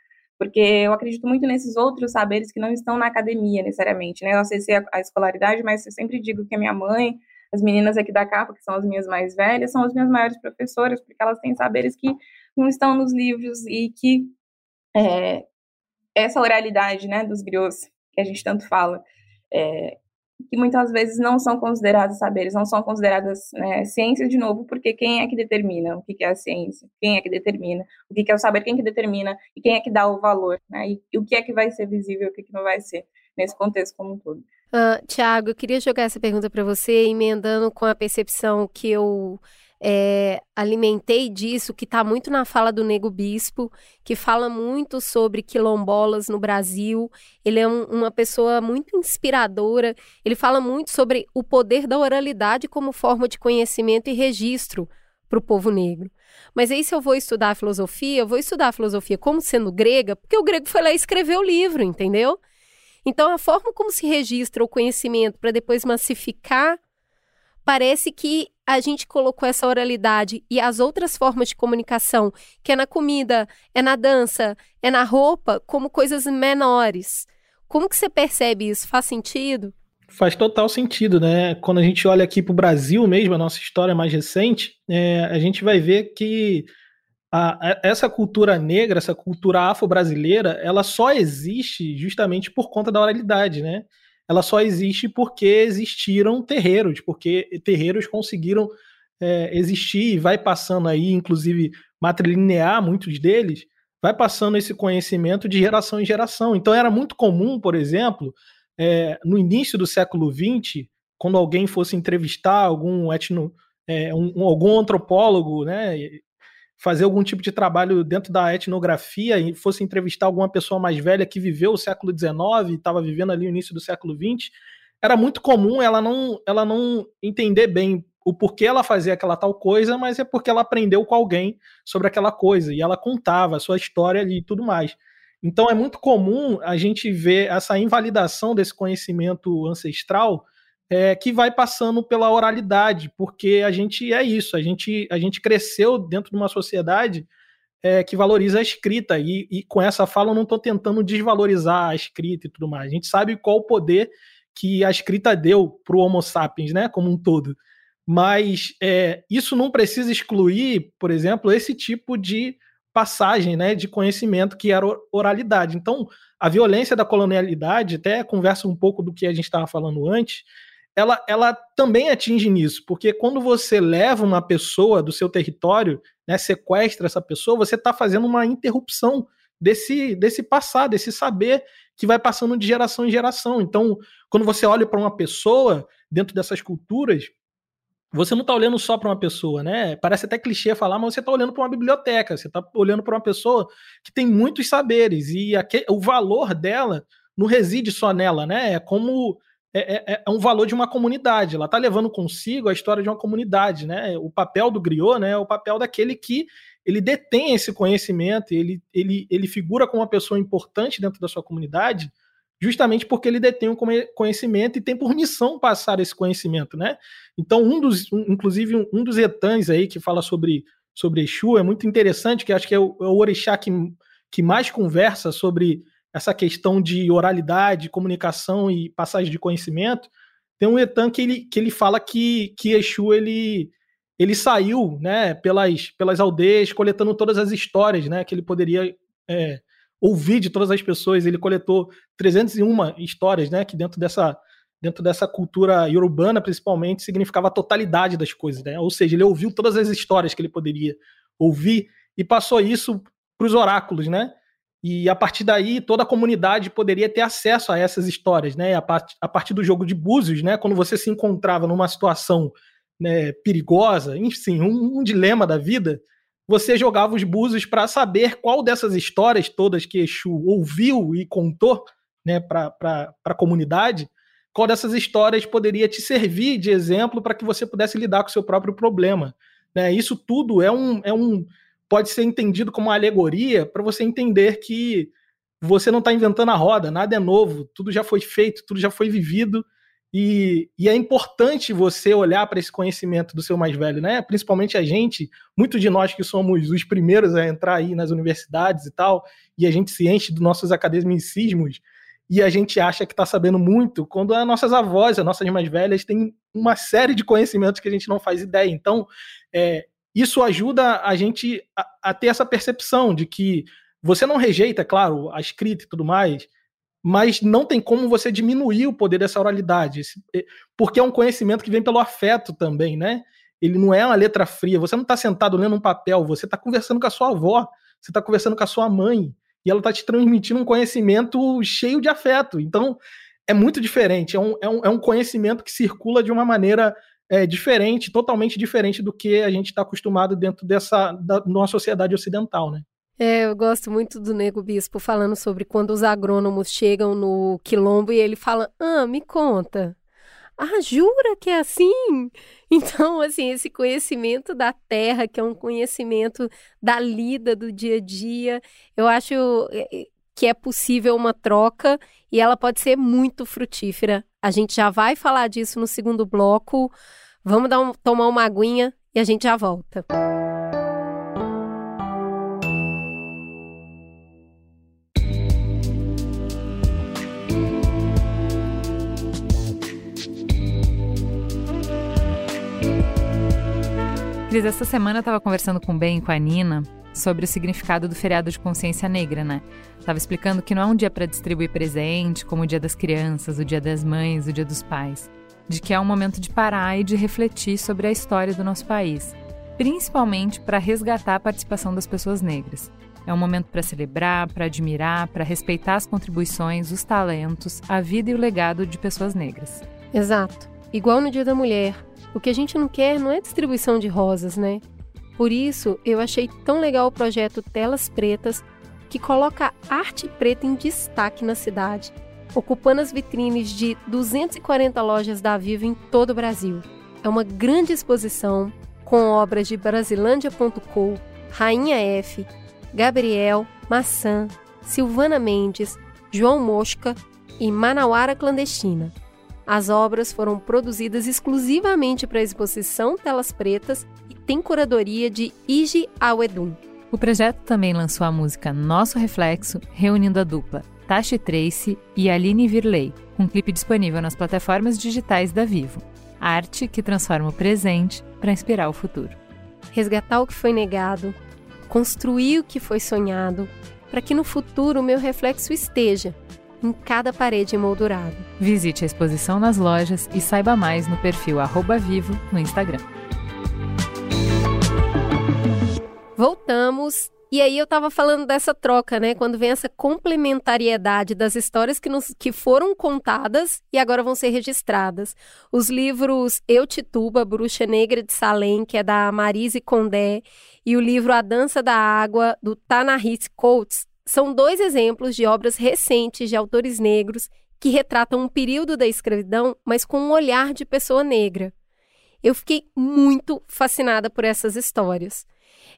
porque eu acredito muito nesses outros saberes que não estão na academia necessariamente, né? Sei se é a escolaridade, mas eu sempre digo que a minha mãe, as meninas aqui da capa, que são as minhas mais velhas, são as minhas maiores professoras, porque elas têm saberes que não estão nos livros e que é, essa oralidade, né, dos griots, que a gente tanto fala, é, que muitas vezes não são considerados saberes, não são consideradas né, ciências de novo, porque quem é que determina o que é a ciência? Quem é que determina o que é o saber? Quem é que determina e quem é que dá o valor? Né? E, e o que é que vai ser visível e o que, que não vai ser nesse contexto como um todo. Uh, Tiago, eu queria jogar essa pergunta para você, emendando com a percepção que eu é, alimentei disso, que está muito na fala do Nego Bispo, que fala muito sobre quilombolas no Brasil. Ele é um, uma pessoa muito inspiradora. Ele fala muito sobre o poder da oralidade como forma de conhecimento e registro para o povo negro. Mas aí, se eu vou estudar filosofia, eu vou estudar filosofia como sendo grega, porque o grego foi lá e escreveu o livro, entendeu? Então, a forma como se registra o conhecimento para depois massificar parece que a gente colocou essa oralidade e as outras formas de comunicação, que é na comida, é na dança, é na roupa, como coisas menores. Como que você percebe isso? Faz sentido? Faz total sentido, né? Quando a gente olha aqui para o Brasil mesmo, a nossa história mais recente, é, a gente vai ver que a, essa cultura negra, essa cultura afro-brasileira, ela só existe justamente por conta da oralidade, né? Ela só existe porque existiram terreiros, porque terreiros conseguiram é, existir e vai passando aí, inclusive matrilinear muitos deles, vai passando esse conhecimento de geração em geração. Então era muito comum, por exemplo, é, no início do século XX, quando alguém fosse entrevistar algum etno, é, um, algum antropólogo, né, fazer algum tipo de trabalho dentro da etnografia e fosse entrevistar alguma pessoa mais velha que viveu o século XIX e estava vivendo ali o início do século XX, era muito comum ela não, ela não entender bem o porquê ela fazia aquela tal coisa, mas é porque ela aprendeu com alguém sobre aquela coisa e ela contava a sua história ali e tudo mais. Então é muito comum a gente ver essa invalidação desse conhecimento ancestral é, que vai passando pela oralidade, porque a gente é isso, a gente, a gente cresceu dentro de uma sociedade é, que valoriza a escrita, e, e com essa fala eu não estou tentando desvalorizar a escrita e tudo mais. A gente sabe qual o poder que a escrita deu para o Homo sapiens, né, como um todo. Mas é, isso não precisa excluir, por exemplo, esse tipo de passagem né, de conhecimento que era oralidade. Então, a violência da colonialidade, até conversa um pouco do que a gente estava falando antes, ela, ela também atinge nisso, porque quando você leva uma pessoa do seu território, né, sequestra essa pessoa, você está fazendo uma interrupção desse, desse passar, desse saber que vai passando de geração em geração. Então, quando você olha para uma pessoa dentro dessas culturas, você não está olhando só para uma pessoa, né? Parece até clichê falar, mas você está olhando para uma biblioteca, você está olhando para uma pessoa que tem muitos saberes e aquele, o valor dela não reside só nela, né? É como é, é, é, um valor de uma comunidade. Ela está levando consigo a história de uma comunidade, né? O papel do griot, né? É o papel daquele que ele detém esse conhecimento, ele, ele, ele figura como uma pessoa importante dentro da sua comunidade justamente porque ele detém um conhecimento e tem por missão passar esse conhecimento, né? Então, um dos, um, inclusive, um, um, dos etãs aí que fala sobre, sobre Exu é muito interessante, que acho que é o, é o orixá que, que mais conversa sobre essa questão de oralidade, comunicação e passagem de conhecimento. Tem um etan que ele, que ele fala que, que Exu, ele, ele saiu, né, pelas, pelas aldeias, coletando todas as histórias, né, que ele poderia... É, ouvir de todas as pessoas. Ele coletou 301 histórias, né? Que dentro dessa, dentro dessa cultura urbana, principalmente, significava a totalidade das coisas, né? Ou seja, ele ouviu todas as histórias que ele poderia ouvir e passou isso para os oráculos, né? E a partir daí, toda a comunidade poderia ter acesso a essas histórias, né? A, part a partir do jogo de búzios, né? Quando você se encontrava numa situação né, perigosa, enfim, um, um dilema da vida, você jogava os búzios para saber qual dessas histórias todas que Exu ouviu e contou né, para a comunidade, qual dessas histórias poderia te servir de exemplo para que você pudesse lidar com o seu próprio problema. Né? Isso tudo é um, é um pode ser entendido como uma alegoria para você entender que você não está inventando a roda, nada é novo, tudo já foi feito, tudo já foi vivido e, e, é importante você olhar para esse conhecimento do seu mais velho, né? Principalmente a gente, muitos de nós que somos os primeiros a entrar aí nas universidades e tal, e a gente se enche dos nossos academicismos e a gente acha que está sabendo muito, quando as nossas avós, as nossas mais velhas, têm uma série de conhecimentos que a gente não faz ideia. Então, é, isso ajuda a gente a, a ter essa percepção de que você não rejeita, claro, a escrita e tudo mais, mas não tem como você diminuir o poder dessa oralidade, é, porque é um conhecimento que vem pelo afeto também, né? Ele não é uma letra fria, você não está sentado lendo um papel, você está conversando com a sua avó, você está conversando com a sua mãe, e ela está te transmitindo um conhecimento cheio de afeto. Então, é muito diferente, é um, é um, é um conhecimento que circula de uma maneira é, diferente, totalmente diferente do que a gente está acostumado dentro dessa da, sociedade ocidental, né? É, eu gosto muito do Nego Bispo falando sobre quando os agrônomos chegam no quilombo e ele fala: Ah, me conta. Ah, jura que é assim? Então, assim, esse conhecimento da terra, que é um conhecimento da lida do dia a dia, eu acho é, é, que é possível uma troca e ela pode ser muito frutífera. A gente já vai falar disso no segundo bloco. Vamos dar um, tomar uma aguinha e a gente já volta. Cris, essa semana eu estava conversando com o Ben e com a Nina sobre o significado do feriado de consciência negra, né? Tava explicando que não é um dia para distribuir presente, como o dia das crianças, o dia das mães, o dia dos pais. De que é um momento de parar e de refletir sobre a história do nosso país, principalmente para resgatar a participação das pessoas negras. É um momento para celebrar, para admirar, para respeitar as contribuições, os talentos, a vida e o legado de pessoas negras. Exato. Igual no Dia da Mulher. O que a gente não quer não é distribuição de rosas, né? Por isso, eu achei tão legal o projeto Telas Pretas, que coloca arte preta em destaque na cidade, ocupando as vitrines de 240 lojas da Vivo em todo o Brasil. É uma grande exposição com obras de Brasilândia.com, Rainha F, Gabriel, Maçã, Silvana Mendes, João Mosca e Manauara Clandestina. As obras foram produzidas exclusivamente para a exposição Telas Pretas e tem curadoria de Iji Awedum. O projeto também lançou a música Nosso Reflexo, reunindo a dupla Tashi Trace e Aline Virley, um clipe disponível nas plataformas digitais da Vivo. Arte que transforma o presente para inspirar o futuro. Resgatar o que foi negado, construir o que foi sonhado, para que no futuro o meu reflexo esteja em cada parede emoldurada. Visite a exposição nas lojas e saiba mais no perfil Vivo no Instagram. Voltamos. E aí eu estava falando dessa troca, né? Quando vem essa complementariedade das histórias que, nos, que foram contadas e agora vão ser registradas. Os livros Eu Tituba, Bruxa Negra de Salem, que é da Marise Condé, e o livro A Dança da Água, do Tanahis Coates, são dois exemplos de obras recentes de autores negros que retratam um período da escravidão, mas com um olhar de pessoa negra. Eu fiquei muito fascinada por essas histórias.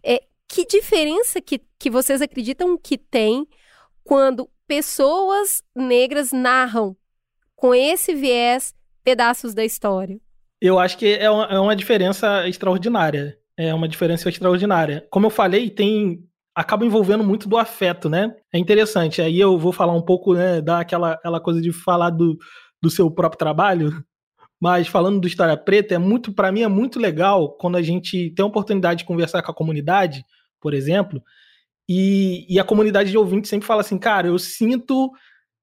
É, que diferença que, que vocês acreditam que tem quando pessoas negras narram com esse viés pedaços da história? Eu acho que é uma, é uma diferença extraordinária é uma diferença extraordinária. Como eu falei, tem acaba envolvendo muito do afeto, né? É interessante. Aí eu vou falar um pouco, né, dar aquela, aquela coisa de falar do, do seu próprio trabalho, mas falando do História Preta, é muito, para mim, é muito legal quando a gente tem a oportunidade de conversar com a comunidade, por exemplo, e, e a comunidade de ouvintes sempre fala assim, cara, eu sinto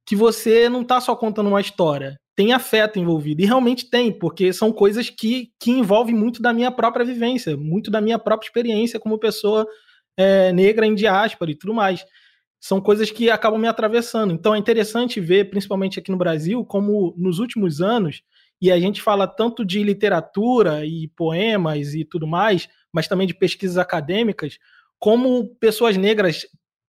que você não está só contando uma história, tem afeto envolvido. E realmente tem, porque são coisas que, que envolvem muito da minha própria vivência, muito da minha própria experiência como pessoa é, negra em diáspora e tudo mais. São coisas que acabam me atravessando. Então é interessante ver, principalmente aqui no Brasil, como nos últimos anos, e a gente fala tanto de literatura e poemas e tudo mais, mas também de pesquisas acadêmicas, como pessoas negras,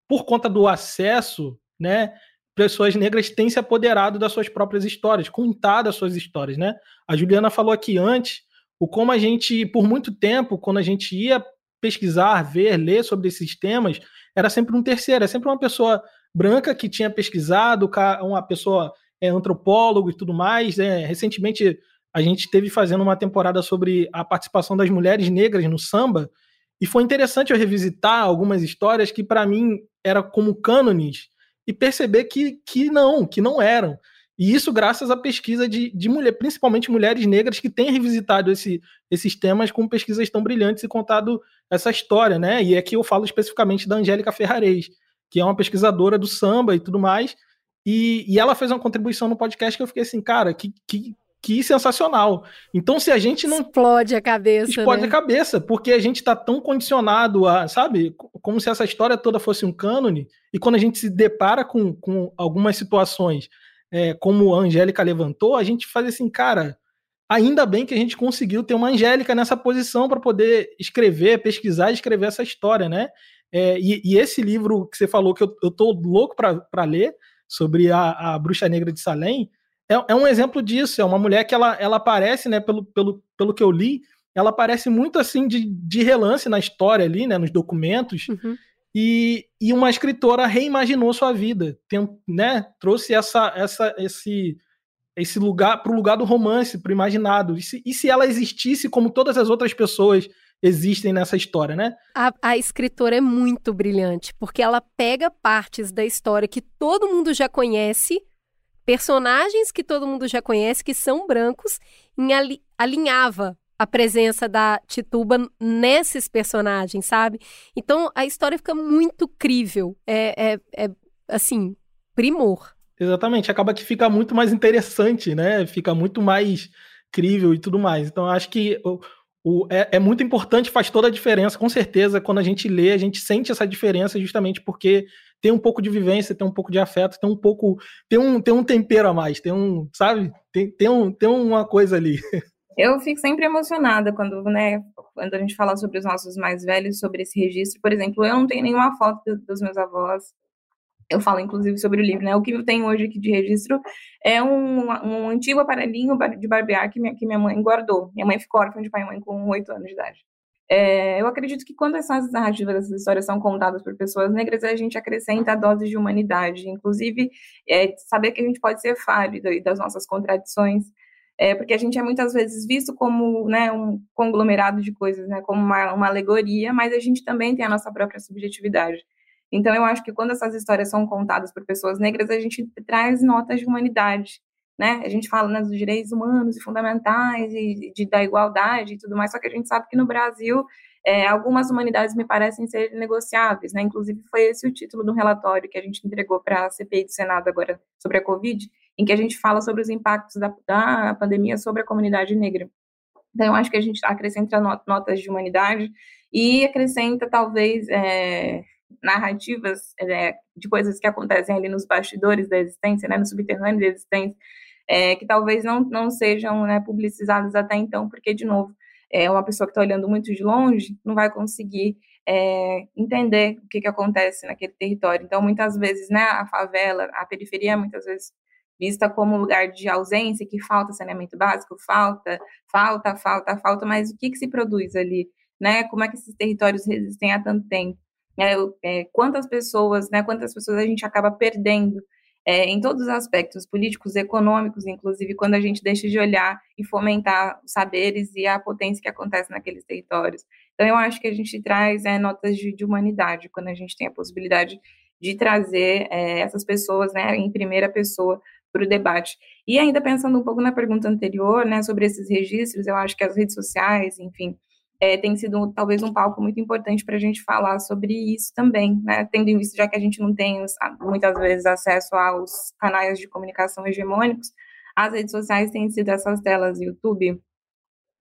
por conta do acesso, né, pessoas negras têm se apoderado das suas próprias histórias, contado as suas histórias, né? A Juliana falou aqui antes o como a gente, por muito tempo, quando a gente ia pesquisar, ver, ler sobre esses temas, era sempre um terceiro, era sempre uma pessoa branca que tinha pesquisado, uma pessoa é, antropólogo e tudo mais. É, recentemente a gente teve fazendo uma temporada sobre a participação das mulheres negras no samba, e foi interessante eu revisitar algumas histórias que para mim era como cânones e perceber que, que não, que não eram. E isso graças à pesquisa de, de mulher, principalmente mulheres negras que têm revisitado esse, esses temas com pesquisas tão brilhantes e contado essa história, né? E aqui eu falo especificamente da Angélica Ferrarez, que é uma pesquisadora do samba e tudo mais. E, e ela fez uma contribuição no podcast que eu fiquei assim, cara, que, que, que sensacional. Então, se a gente não. Explode a cabeça. Explode né? a cabeça, porque a gente está tão condicionado a, sabe, como se essa história toda fosse um cânone, e quando a gente se depara com, com algumas situações, é, como a Angélica levantou, a gente faz assim, cara, ainda bem que a gente conseguiu ter uma Angélica nessa posição para poder escrever, pesquisar e escrever essa história, né? É, e, e, esse livro que você falou que eu, eu tô louco para ler, sobre a, a Bruxa Negra de Salem, é, é, um exemplo disso. É uma mulher que ela, ela aparece, né, pelo, pelo, pelo que eu li, ela aparece muito assim de, de relance na história ali, né, nos documentos. Uhum. E, e uma escritora reimaginou sua vida, tem, né, trouxe essa, essa, esse, esse lugar para o lugar do romance, para o imaginado. E se, e se ela existisse como todas as outras pessoas existem nessa história, né? A, a, escritora é muito brilhante, porque ela pega partes da história que todo mundo já conhece personagens que todo mundo já conhece, que são brancos, em ali, alinhava a presença da Tituba nesses personagens, sabe? Então a história fica muito crível. É, é, é assim, primor. Exatamente, acaba que fica muito mais interessante, né? Fica muito mais crível e tudo mais. Então, acho que o, é, é, muito importante, faz toda a diferença, com certeza. Quando a gente lê, a gente sente essa diferença justamente porque tem um pouco de vivência, tem um pouco de afeto, tem um pouco. Tem um, tem um tempero a mais, tem um, sabe? Tem, tem, um, tem uma coisa ali. Eu fico sempre emocionada quando, né, quando a gente fala sobre os nossos mais velhos, sobre esse registro. Por exemplo, eu não tenho nenhuma foto dos meus avós, eu falo, inclusive, sobre o livro, né? O que eu tenho hoje aqui de registro é um, um antigo aparelhinho de barbear que minha, que minha mãe guardou. Minha mãe ficou órfã de pai e mãe com oito anos de idade. É, eu acredito que quando essas narrativas, essas histórias são contadas por pessoas negras, a gente acrescenta doses de humanidade, inclusive é, saber que a gente pode ser falho das nossas contradições, é, porque a gente é muitas vezes visto como né, um conglomerado de coisas, né, como uma, uma alegoria, mas a gente também tem a nossa própria subjetividade. Então, eu acho que quando essas histórias são contadas por pessoas negras, a gente traz notas de humanidade, né? A gente fala né, dos direitos humanos e fundamentais e de, da igualdade e tudo mais, só que a gente sabe que no Brasil é, algumas humanidades me parecem ser negociáveis, né? Inclusive foi esse o título do relatório que a gente entregou para a CPI do Senado agora sobre a Covid, em que a gente fala sobre os impactos da, da pandemia sobre a comunidade negra. Então, eu acho que a gente acrescenta notas de humanidade e acrescenta, talvez, é, narrativas é, de coisas que acontecem ali nos bastidores da existência, né, no subterrâneo da existência, é, que talvez não, não sejam né, publicizadas até então, porque, de novo, é uma pessoa que está olhando muito de longe não vai conseguir é, entender o que, que acontece naquele território. Então, muitas vezes, né, a favela, a periferia, muitas vezes vista como lugar de ausência, que falta saneamento básico, falta, falta, falta, falta, mas o que, que se produz ali? Né? Como é que esses territórios resistem há tanto tempo? É, é, quantas pessoas, né, quantas pessoas a gente acaba perdendo é, em todos os aspectos, políticos, econômicos, inclusive, quando a gente deixa de olhar e fomentar os saberes e a potência que acontece naqueles territórios. Então, eu acho que a gente traz é, notas de, de, humanidade, quando a gente tem a possibilidade de trazer é, essas pessoas né, em primeira pessoa para o debate. E ainda pensando um pouco na pergunta anterior, né, sobre esses registros, eu acho que as redes sociais, enfim, é, tem sido talvez um palco muito importante para a gente falar sobre isso também, né? Tendo em vista já que a gente não tem muitas vezes acesso aos canais de comunicação hegemônicos, as redes sociais têm sido essas telas YouTube,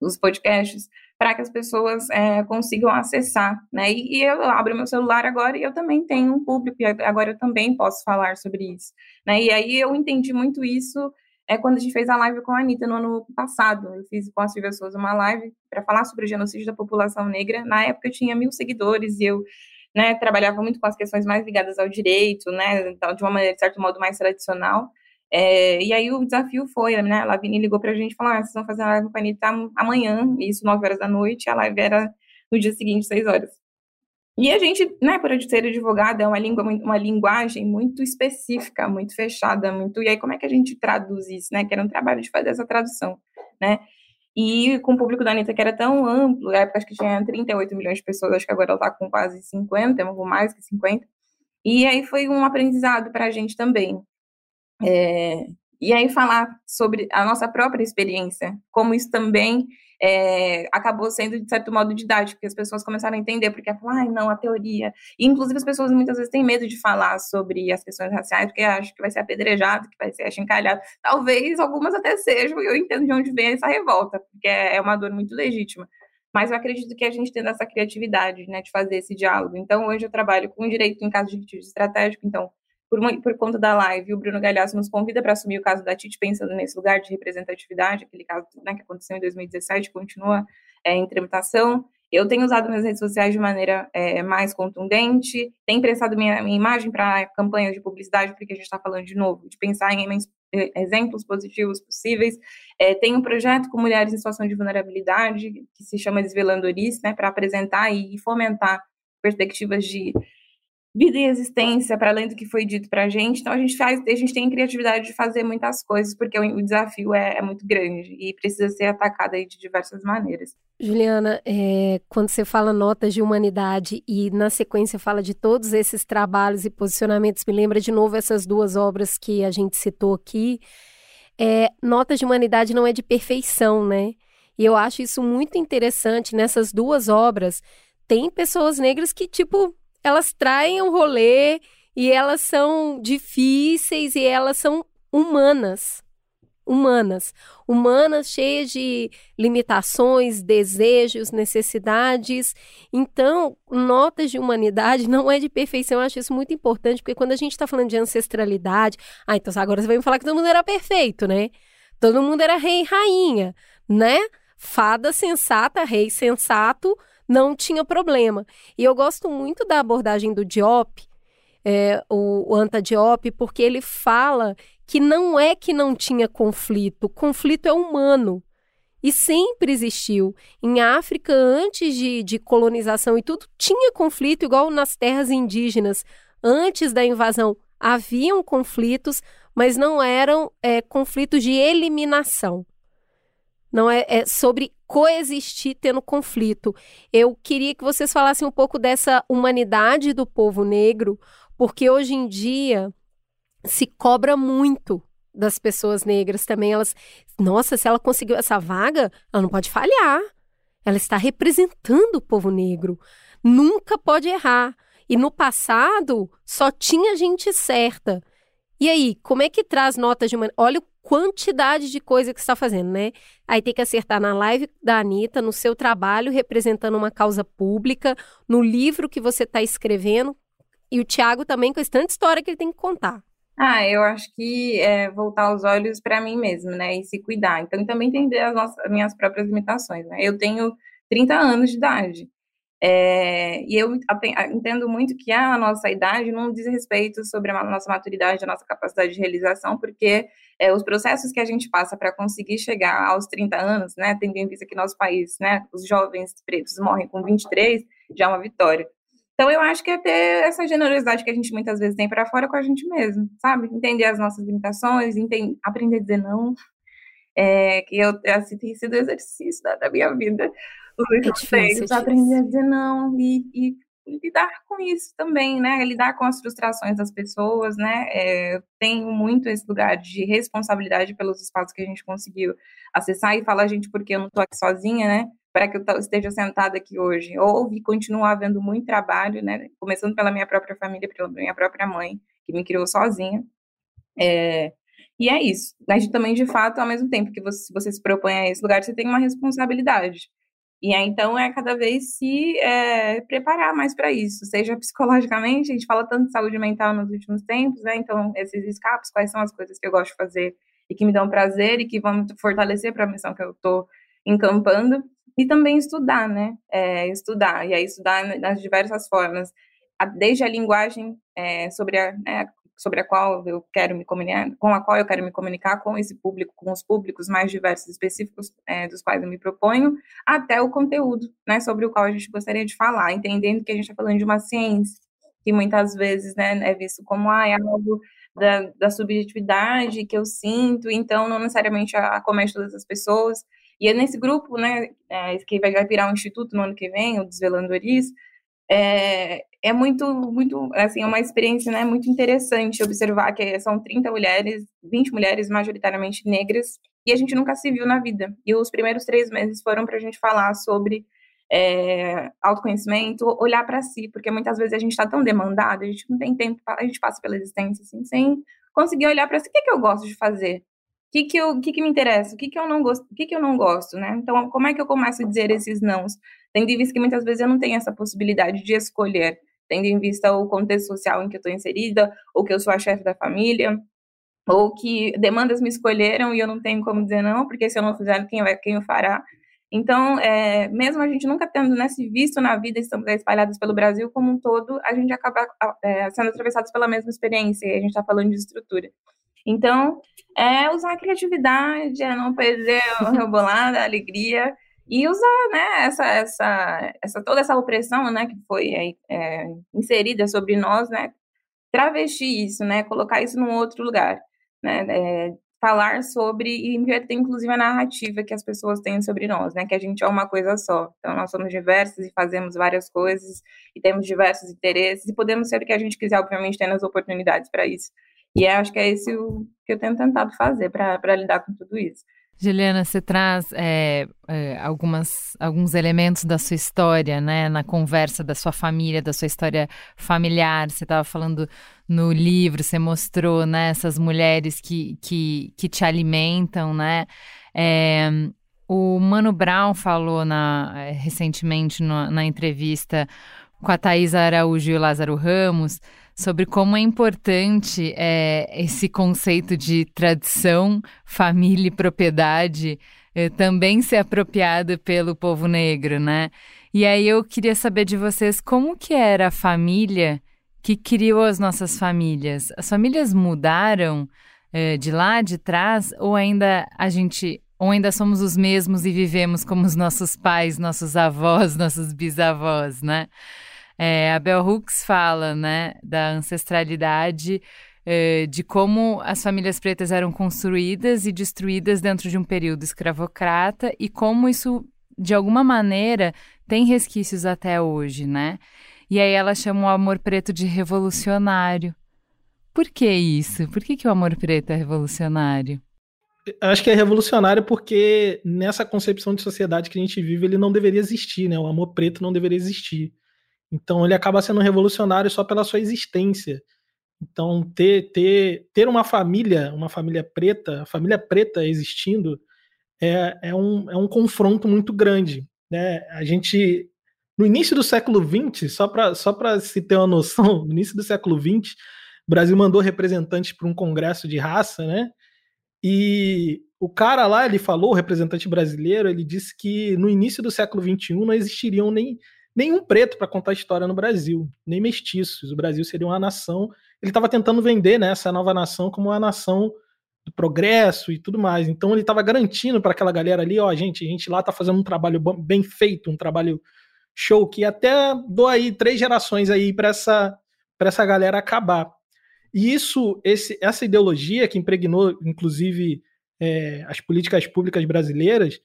os podcasts, para que as pessoas é, consigam acessar, né? E, e, eu abro meu celular agora e eu também tenho um público e agora eu também posso falar sobre isso, né? E aí eu entendi muito isso é quando a gente fez a live com a Anitta no ano passado. Eu fiz com a Silvia Souza uma live para falar sobre o genocídio da população negra. Na época eu tinha mil seguidores e eu né, trabalhava muito com as questões mais ligadas ao direito, né, de uma maneira, de certo modo, mais tradicional. É, e aí o desafio foi, né, a Lavini ligou para a gente e falou, ah, vocês vão fazer a live com a Anitta amanhã, isso 9 horas da noite, a live era no dia seguinte, 6 horas. E a gente, né, por ser advogada, é uma língua, uma linguagem muito específica, muito fechada, muito. E aí, como é que a gente traduz isso, né? Que era um trabalho de fazer essa tradução, né? E com o público da Anitta, que era tão amplo, na época acho que tinha 38 milhões de pessoas, acho que agora ela está com quase 50, ou mais que 50. E aí foi um aprendizado para a gente também. É, e aí falar sobre a nossa própria experiência, como isso também é, acabou sendo, de certo modo, didático, porque as pessoas começaram a entender, porque falam, ai, não, a teoria. E, inclusive, as pessoas muitas vezes têm medo de falar sobre as questões raciais, porque acham que vai ser apedrejado, que vai ser achincalhado. Talvez algumas até sejam, e eu entendo de onde vem essa revolta, porque é, é uma dor muito legítima. Mas eu acredito que a gente tem essa criatividade, né, de fazer esse diálogo. Então, hoje eu trabalho com direito em caso de litígio estratégico, então por, por conta da live, o Bruno Galhaço nos convida para assumir o caso da Tite, pensando nesse lugar de representatividade, aquele caso né, que aconteceu em 2017, continua é, em tramitação. Eu tenho usado minhas redes sociais de maneira é, mais contundente, tenho prestado minha, minha imagem para campanhas de publicidade, porque a gente está falando de novo, de pensar em exemplos positivos possíveis. É, tem um projeto com mulheres em situação de vulnerabilidade, que se chama Desvelando Oris, né, para apresentar e fomentar perspectivas de vida e existência para além do que foi dito para a gente. Então a gente faz, a gente tem criatividade de fazer muitas coisas porque o, desafio é, é, muito grande e precisa ser atacado de diversas maneiras. Juliana, é, quando você fala notas de humanidade e na sequência fala de todos esses trabalhos e posicionamentos, me lembra de novo essas duas obras que a gente citou aqui. É, notas de humanidade não é de perfeição, né? E eu acho isso muito interessante nessas duas obras. Tem pessoas negras que, tipo, elas traem um rolê e elas são difíceis e elas são humanas humanas, humanas cheias de limitações, desejos, necessidades. Então, notas de humanidade não é de perfeição. Eu acho isso muito importante, porque quando a gente está falando de ancestralidade, ah, então agora você vai me falar que todo mundo era perfeito, né? Todo mundo era rei e rainha, né? Fada sensata, rei sensato, não tinha problema. E eu gosto muito da abordagem do Diop, é, o, o Anta Diop, porque ele fala que não é que não tinha conflito, conflito é humano. E sempre existiu. Em África, antes de, de colonização e tudo, tinha conflito, igual nas terras indígenas. Antes da invasão, haviam conflitos, mas não eram é, conflitos de eliminação. Não é, é sobre coexistir tendo conflito. Eu queria que vocês falassem um pouco dessa humanidade do povo negro, porque hoje em dia se cobra muito das pessoas negras também. Elas, nossa, se ela conseguiu essa vaga, ela não pode falhar. Ela está representando o povo negro. Nunca pode errar. E no passado só tinha gente certa. E aí, como é que traz notas de uma. Olha a quantidade de coisa que está fazendo, né? Aí tem que acertar na live da Anitta, no seu trabalho, representando uma causa pública, no livro que você está escrevendo. E o Tiago também com esse tanta história que ele tem que contar. Ah, eu acho que é voltar os olhos para mim mesmo, né? E se cuidar. Então, também entender as, nossas, as minhas próprias limitações, né? Eu tenho 30 anos de idade. É, e eu entendo muito que a nossa idade não diz respeito sobre a nossa maturidade, a nossa capacidade de realização, porque é, os processos que a gente passa para conseguir chegar aos 30 anos, né, tendo em vista que nosso país, né, os jovens pretos morrem com 23, já é uma vitória. Então, eu acho que é ter essa generosidade que a gente muitas vezes tem para fora com a gente mesmo, sabe? Entender as nossas limitações, entender, aprender a dizer não. É, que eu, assim, tem sido exercício da, da minha vida. Os é difícil, é aprender a dizer não e, e, lidar com isso também, né? Lidar com as frustrações das pessoas, né? É, eu tenho muito esse lugar de responsabilidade pelos espaços que a gente conseguiu acessar e falar, gente, porque eu não tô aqui sozinha, né? para que eu esteja sentada aqui hoje. Houve e continua havendo muito trabalho, né? Começando pela minha própria família, pela minha própria mãe, que me criou sozinha. É, e é isso. Mas também, de fato, ao mesmo tempo que você, você se propõe a esse lugar, você tem uma responsabilidade. E aí, então, é cada vez se é, preparar mais para isso, seja psicologicamente, a gente fala tanto de saúde mental nos últimos tempos, né? Então, esses escapes, quais são as coisas que eu gosto de fazer e que me dão prazer e que vão fortalecer para a missão que eu estou encampando. E também estudar, né? É, estudar, e aí estudar nas diversas formas, desde a linguagem é, sobre, a, né, sobre a qual eu quero me comunicar, com a qual eu quero me comunicar com esse público, com os públicos mais diversos específicos é, dos quais eu me proponho, até o conteúdo, né, sobre o qual a gente gostaria de falar, entendendo que a gente está falando de uma ciência, que muitas vezes, né, é visto como, ah, é algo da, da subjetividade que eu sinto, então não necessariamente acomete todas as pessoas, e é nesse grupo, né, é, que vai virar um instituto no ano que vem, o Desvelando Oris, é, é muito, muito, assim, é uma experiência, né, muito interessante observar que são 30 mulheres, 20 mulheres majoritariamente negras, e a gente nunca se viu na vida. E os primeiros três meses foram para a gente falar sobre é, autoconhecimento, olhar para si, porque muitas vezes a gente está tão demandado, a gente não tem tempo, a gente passa pela existência assim, sem conseguir olhar para si, o que, é que eu gosto de fazer? que que, eu, que, que me interessa, o que, que eu não gosto, o que, que eu não gosto, né? Então, como é que eu começo a dizer esses nãos? Tendo em vista que muitas vezes eu não tenho essa possibilidade de escolher, tendo em vista o contexto social em que eu estou inserida, ou que eu sou a chefe da família, ou que demandas me escolheram e eu não tenho como dizer não, porque se eu não fizer, quem, vai, quem o fará? Então, é, mesmo a gente nunca tendo né, se visto na vida, estamos espalhados pelo Brasil como um todo, a gente acaba é, sendo atravessados pela mesma experiência, e a gente está falando de estrutura. Então, é usar a criatividade, é não perder o rebolado, a alegria, e usar, né, essa, essa, essa, toda essa opressão, né, que foi é, inserida sobre nós, né, travestir isso, né, colocar isso num outro lugar, né, é, falar sobre e inverter, inclusive, a narrativa que as pessoas têm sobre nós, né, que a gente é uma coisa só. Então, nós somos diversos e fazemos várias coisas e temos diversos interesses e podemos ser o que a gente quiser, obviamente, tendo as oportunidades para isso. E acho que é esse o que eu tenho tentado fazer para lidar com tudo isso. Juliana, você traz é, é, algumas, alguns elementos da sua história, né, na conversa da sua família, da sua história familiar. Você estava falando no livro, você mostrou, né, essas mulheres que, que, que te alimentam, né. É, o Mano Brown falou na, é, recentemente no, na entrevista com a Thaisa Araújo e o Lázaro Ramos sobre como é importante é, esse conceito de tradição, família e propriedade é, também ser apropriado pelo povo negro, né? E aí eu queria saber de vocês como que era a família que criou as nossas famílias. As famílias mudaram é, de lá de trás ou ainda a gente ou ainda somos os mesmos e vivemos como os nossos pais, nossos avós, nossos bisavós, né? É, a Bell Hooks fala, né, da ancestralidade, é, de como as famílias pretas eram construídas e destruídas dentro de um período escravocrata e como isso, de alguma maneira, tem resquícios até hoje, né? E aí ela chama o amor preto de revolucionário. Por que isso? Por que, que o amor preto é revolucionário? Acho que é revolucionário porque nessa concepção de sociedade que a gente vive, ele não deveria existir, né? O amor preto não deveria existir. Então ele acaba sendo revolucionário só pela sua existência. Então ter, ter, ter uma família, uma família preta, a família preta existindo, é, é, um, é um confronto muito grande. Né? A gente, no início do século XX, só para só se ter uma noção, no início do século XX, o Brasil mandou representantes para um congresso de raça, né? E o cara lá, ele falou, o representante brasileiro, ele disse que no início do século XXI não existiriam nem nenhum preto para contar história no Brasil, nem mestiços. O Brasil seria uma nação. Ele estava tentando vender né, essa nova nação como uma nação do progresso e tudo mais. Então ele estava garantindo para aquela galera ali, ó, gente, a gente lá está fazendo um trabalho bem feito, um trabalho show que até dou aí três gerações aí para essa para essa galera acabar. E isso, esse, essa ideologia que impregnou, inclusive, é, as políticas públicas brasileiras,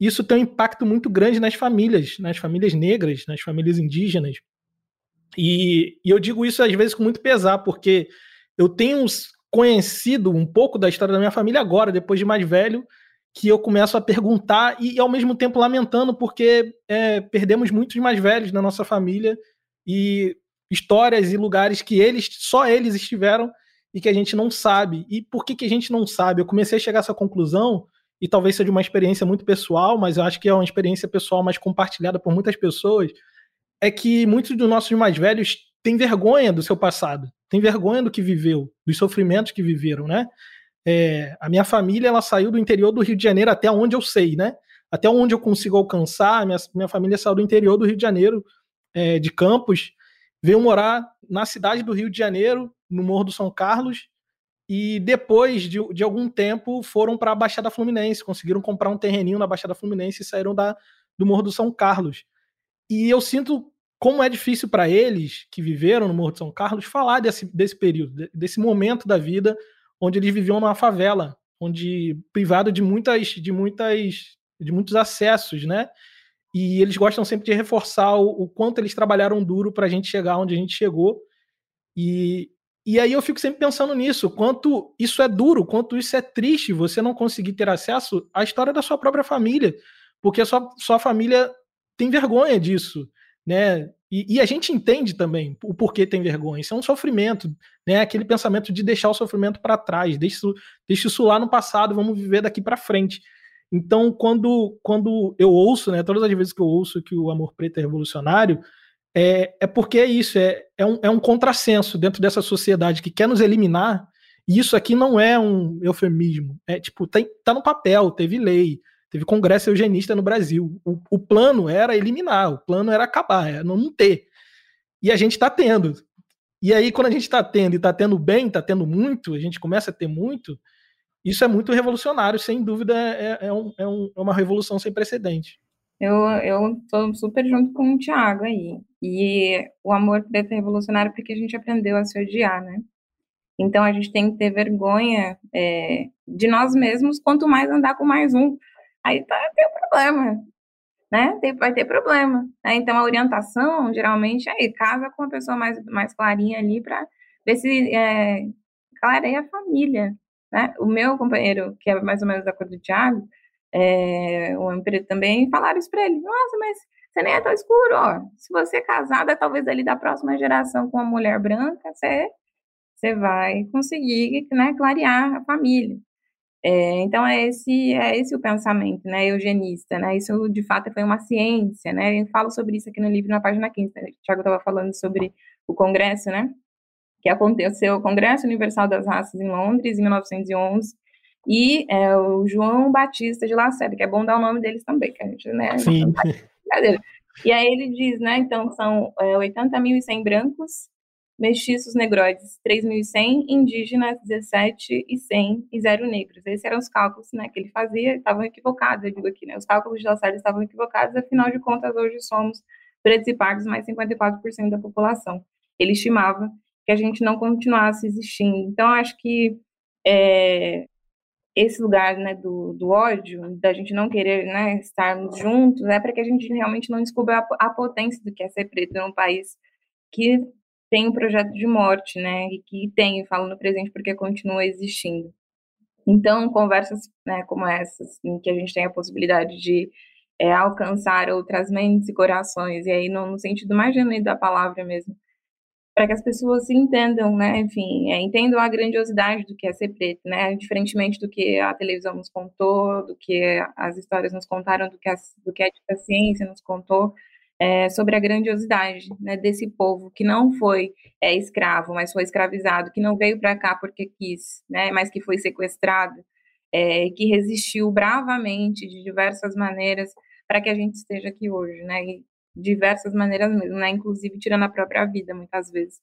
isso tem um impacto muito grande nas famílias, nas famílias negras, nas famílias indígenas. E, e eu digo isso às vezes com muito pesar, porque eu tenho conhecido um pouco da história da minha família agora, depois de mais velho, que eu começo a perguntar e, ao mesmo tempo lamentando, porque é, perdemos muitos mais velhos na nossa família e histórias e lugares que eles, só eles estiveram e que a gente não sabe. E por que, que a gente não sabe? Eu comecei a chegar a essa conclusão e talvez seja uma experiência muito pessoal, mas eu acho que é uma experiência pessoal mais compartilhada por muitas pessoas, é que muitos dos nossos mais velhos têm vergonha do seu passado, têm vergonha do que viveu, dos sofrimentos que viveram, né? É, a minha família ela saiu do interior do Rio de Janeiro até onde eu sei, né? Até onde eu consigo alcançar, minha, minha família saiu do interior do Rio de Janeiro, é, de Campos, veio morar na cidade do Rio de Janeiro, no Morro do São Carlos, e depois de, de algum tempo foram para a Baixada Fluminense, conseguiram comprar um terreninho na Baixada Fluminense e saíram da, do Morro do São Carlos. E eu sinto como é difícil para eles que viveram no Morro do São Carlos falar desse, desse período, desse momento da vida onde eles viviam numa favela, onde privado de muitas, de muitas, de muitos acessos, né? E eles gostam sempre de reforçar o, o quanto eles trabalharam duro para a gente chegar onde a gente chegou. E, e aí eu fico sempre pensando nisso, quanto isso é duro, quanto isso é triste, você não conseguir ter acesso à história da sua própria família, porque a sua, sua família tem vergonha disso, né? E, e, a gente entende também o porquê tem vergonha. Isso é um sofrimento, né? Aquele pensamento de deixar o sofrimento para trás, deixa isso, deixa isso lá no passado, vamos viver daqui para frente. Então, quando, quando eu ouço, né, todas as vezes que eu ouço que o amor preto é revolucionário, é, é porque é isso, é, é, um, é um contrassenso dentro dessa sociedade que quer nos eliminar, e isso aqui não é um eufemismo, é tipo, tem, tá no papel, teve lei, teve congresso eugenista no Brasil, o, o plano era eliminar, o plano era acabar, era não ter, e a gente está tendo, e aí quando a gente está tendo, e está tendo bem, está tendo muito, a gente começa a ter muito, isso é muito revolucionário, sem dúvida é, é, um, é, um, é uma revolução sem precedente. Eu, eu tô super junto com o Thiago aí. E o amor preto é revolucionário porque a gente aprendeu a se odiar, né? Então a gente tem que ter vergonha é, de nós mesmos, quanto mais andar com mais um. Aí tá, tem um problema, né? Tem, vai ter problema. Né? Então a orientação, geralmente, é casa com uma pessoa mais, mais clarinha ali para ver se é, clareia a família. né? O meu companheiro, que é mais ou menos da cor do Thiago, é, o preto também, falaram isso para ele. Nossa, mas você nem é tão escuro, ó. Se você é casada, talvez ali da próxima geração com uma mulher branca, você, você vai conseguir, né, clarear a família. É, então é esse é esse o pensamento, né, eugenista, né? Isso de fato foi uma ciência, né? Eu falo sobre isso aqui no livro na página 15. Né? O Thiago estava falando sobre o congresso, né? Que aconteceu o Congresso Universal das Raças em Londres em 1911 e é, o João Batista de Lacerda, que é bom dar o nome deles também, que a gente, né? Sim. E aí ele diz, né? Então são é, 80.100 brancos, mestiços negroides 3.100, indígenas 17 e 100 e zero negros. Esses eram os cálculos né, que ele fazia, estavam equivocados, eu digo aqui, né? Os cálculos de Lacerda estavam equivocados, afinal de contas, hoje somos pretos e pardos mais 54% da população. Ele estimava que a gente não continuasse existindo. Então, acho que é, esse lugar né, do, do ódio, da gente não querer né, estarmos juntos, é para que a gente realmente não descubra a, a potência do que é ser preto num país que tem um projeto de morte, né? E que tem, falo no presente porque continua existindo. Então, conversas né, como essas, em que a gente tem a possibilidade de é, alcançar outras mentes e corações, e aí no, no sentido mais genuíno da palavra mesmo, para que as pessoas entendam, né? Enfim, é, entendam a grandiosidade do que é ser preto, né? Diferentemente do que a televisão nos contou, do que as histórias nos contaram, do que a, do que a ciência nos contou, é, sobre a grandiosidade né, desse povo que não foi é, escravo, mas foi escravizado, que não veio para cá porque quis, né, mas que foi sequestrado, é, que resistiu bravamente de diversas maneiras para que a gente esteja aqui hoje, né, e diversas maneiras mesmo, né, inclusive tirando a própria vida muitas vezes,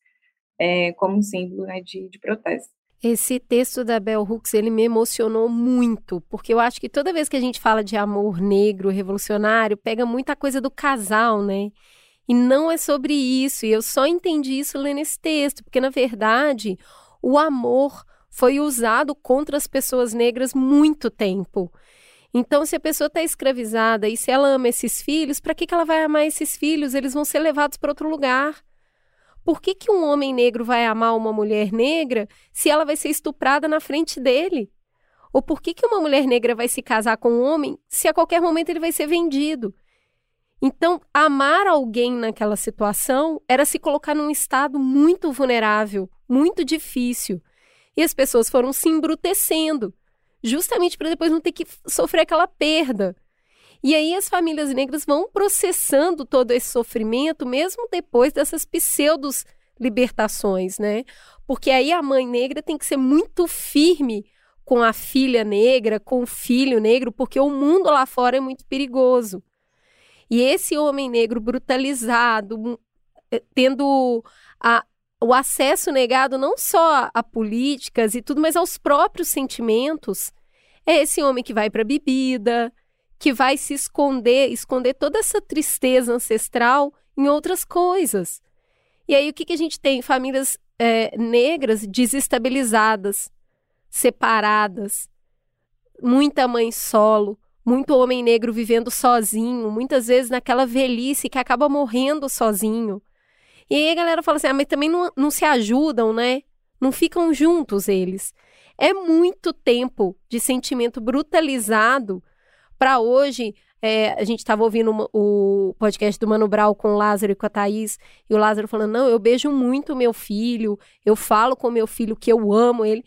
é, como símbolo né, de, de protesto. Esse texto da Bell Hooks, ele me emocionou muito, porque eu acho que toda vez que a gente fala de amor negro, revolucionário, pega muita coisa do casal, né? E não é sobre isso, e eu só entendi isso lendo esse texto, porque na verdade, o amor foi usado contra as pessoas negras muito tempo. Então, se a pessoa está escravizada e se ela ama esses filhos, para que, que ela vai amar esses filhos? Eles vão ser levados para outro lugar. Por que, que um homem negro vai amar uma mulher negra se ela vai ser estuprada na frente dele? Ou por que, que uma mulher negra vai se casar com um homem se a qualquer momento ele vai ser vendido? Então, amar alguém naquela situação era se colocar num estado muito vulnerável, muito difícil. E as pessoas foram se embrutecendo, justamente para depois não ter que sofrer aquela perda. E aí as famílias negras vão processando todo esse sofrimento, mesmo depois dessas pseudos libertações, né? Porque aí a mãe negra tem que ser muito firme com a filha negra, com o filho negro, porque o mundo lá fora é muito perigoso. E esse homem negro brutalizado, eh, tendo a, o acesso negado não só a políticas e tudo, mas aos próprios sentimentos, é esse homem que vai para bebida, que vai se esconder, esconder toda essa tristeza ancestral em outras coisas. E aí o que, que a gente tem? Famílias é, negras desestabilizadas, separadas, muita mãe solo, muito homem negro vivendo sozinho, muitas vezes naquela velhice que acaba morrendo sozinho. E aí a galera fala assim: ah, mas também não, não se ajudam, né? Não ficam juntos eles. É muito tempo de sentimento brutalizado para hoje, é, a gente estava ouvindo o podcast do Mano Brau com o Lázaro e com a Thaís, e o Lázaro falando: não, eu beijo muito meu filho, eu falo com meu filho que eu amo ele.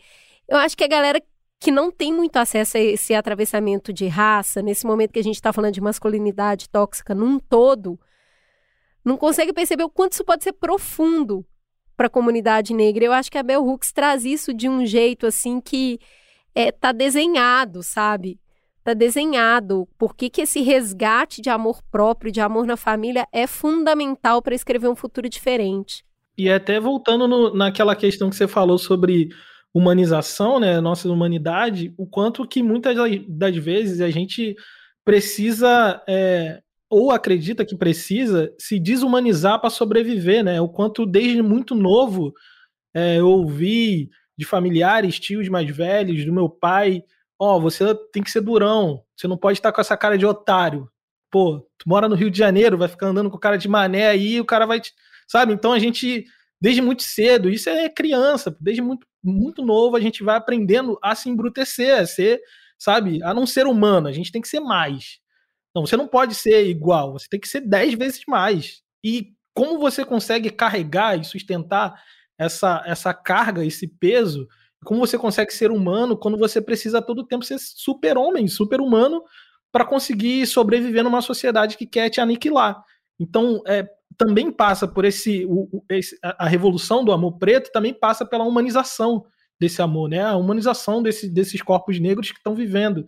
Eu acho que a galera que não tem muito acesso a esse atravessamento de raça, nesse momento que a gente está falando de masculinidade tóxica num todo, não consegue perceber o quanto isso pode ser profundo para a comunidade negra. Eu acho que a Bell Hooks traz isso de um jeito assim que é, tá desenhado, sabe? está desenhado. Por que, que esse resgate de amor próprio, de amor na família, é fundamental para escrever um futuro diferente. E até voltando no, naquela questão que você falou sobre humanização, né, nossa humanidade, o quanto que muitas das vezes a gente precisa é, ou acredita que precisa se desumanizar para sobreviver, né? O quanto desde muito novo é, eu ouvi de familiares, tios mais velhos, do meu pai, ó, oh, você tem que ser durão, você não pode estar com essa cara de otário. Pô, tu mora no Rio de Janeiro, vai ficar andando com cara de mané aí, o cara vai te... Sabe? Então a gente, desde muito cedo, isso é criança, desde muito muito novo, a gente vai aprendendo a se embrutecer, a ser, sabe, a não ser humano, a gente tem que ser mais. Não, você não pode ser igual, você tem que ser dez vezes mais. E como você consegue carregar e sustentar essa, essa carga, esse peso, como você consegue ser humano quando você precisa todo tempo ser super-homem, super-humano, para conseguir sobreviver numa sociedade que quer te aniquilar. Então, é, também passa por esse, o, esse, a revolução do amor preto também passa pela humanização desse amor, né? A humanização desse, desses corpos negros que estão vivendo.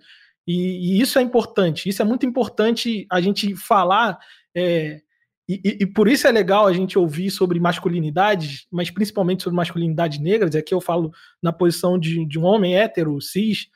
E, e, isso é importante. Isso é muito importante a gente falar. É, e, e, por isso é legal a gente ouvir sobre masculinidades, mas principalmente sobre masculinidades negras. Aqui eu falo na posição de, de um homem hétero, cis.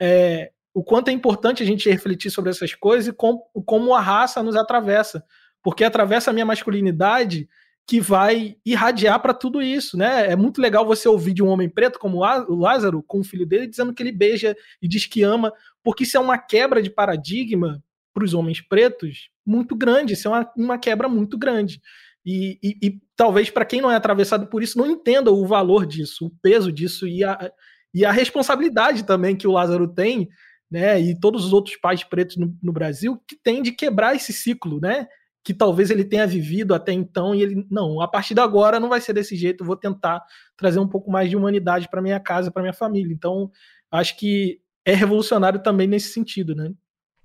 É, o quanto é importante a gente refletir sobre essas coisas e com, como a raça nos atravessa porque atravessa a minha masculinidade que vai irradiar para tudo isso, né? É muito legal você ouvir de um homem preto como o Lázaro, com o filho dele, dizendo que ele beija e diz que ama, porque isso é uma quebra de paradigma para os homens pretos muito grande, isso é uma, uma quebra muito grande. E, e, e talvez para quem não é atravessado por isso não entenda o valor disso, o peso disso e a, e a responsabilidade também que o Lázaro tem, né? E todos os outros pais pretos no, no Brasil que tem de quebrar esse ciclo, né? Que talvez ele tenha vivido até então e ele não, a partir de agora não vai ser desse jeito, vou tentar trazer um pouco mais de humanidade para minha casa, para minha família. Então, acho que é revolucionário também nesse sentido, né?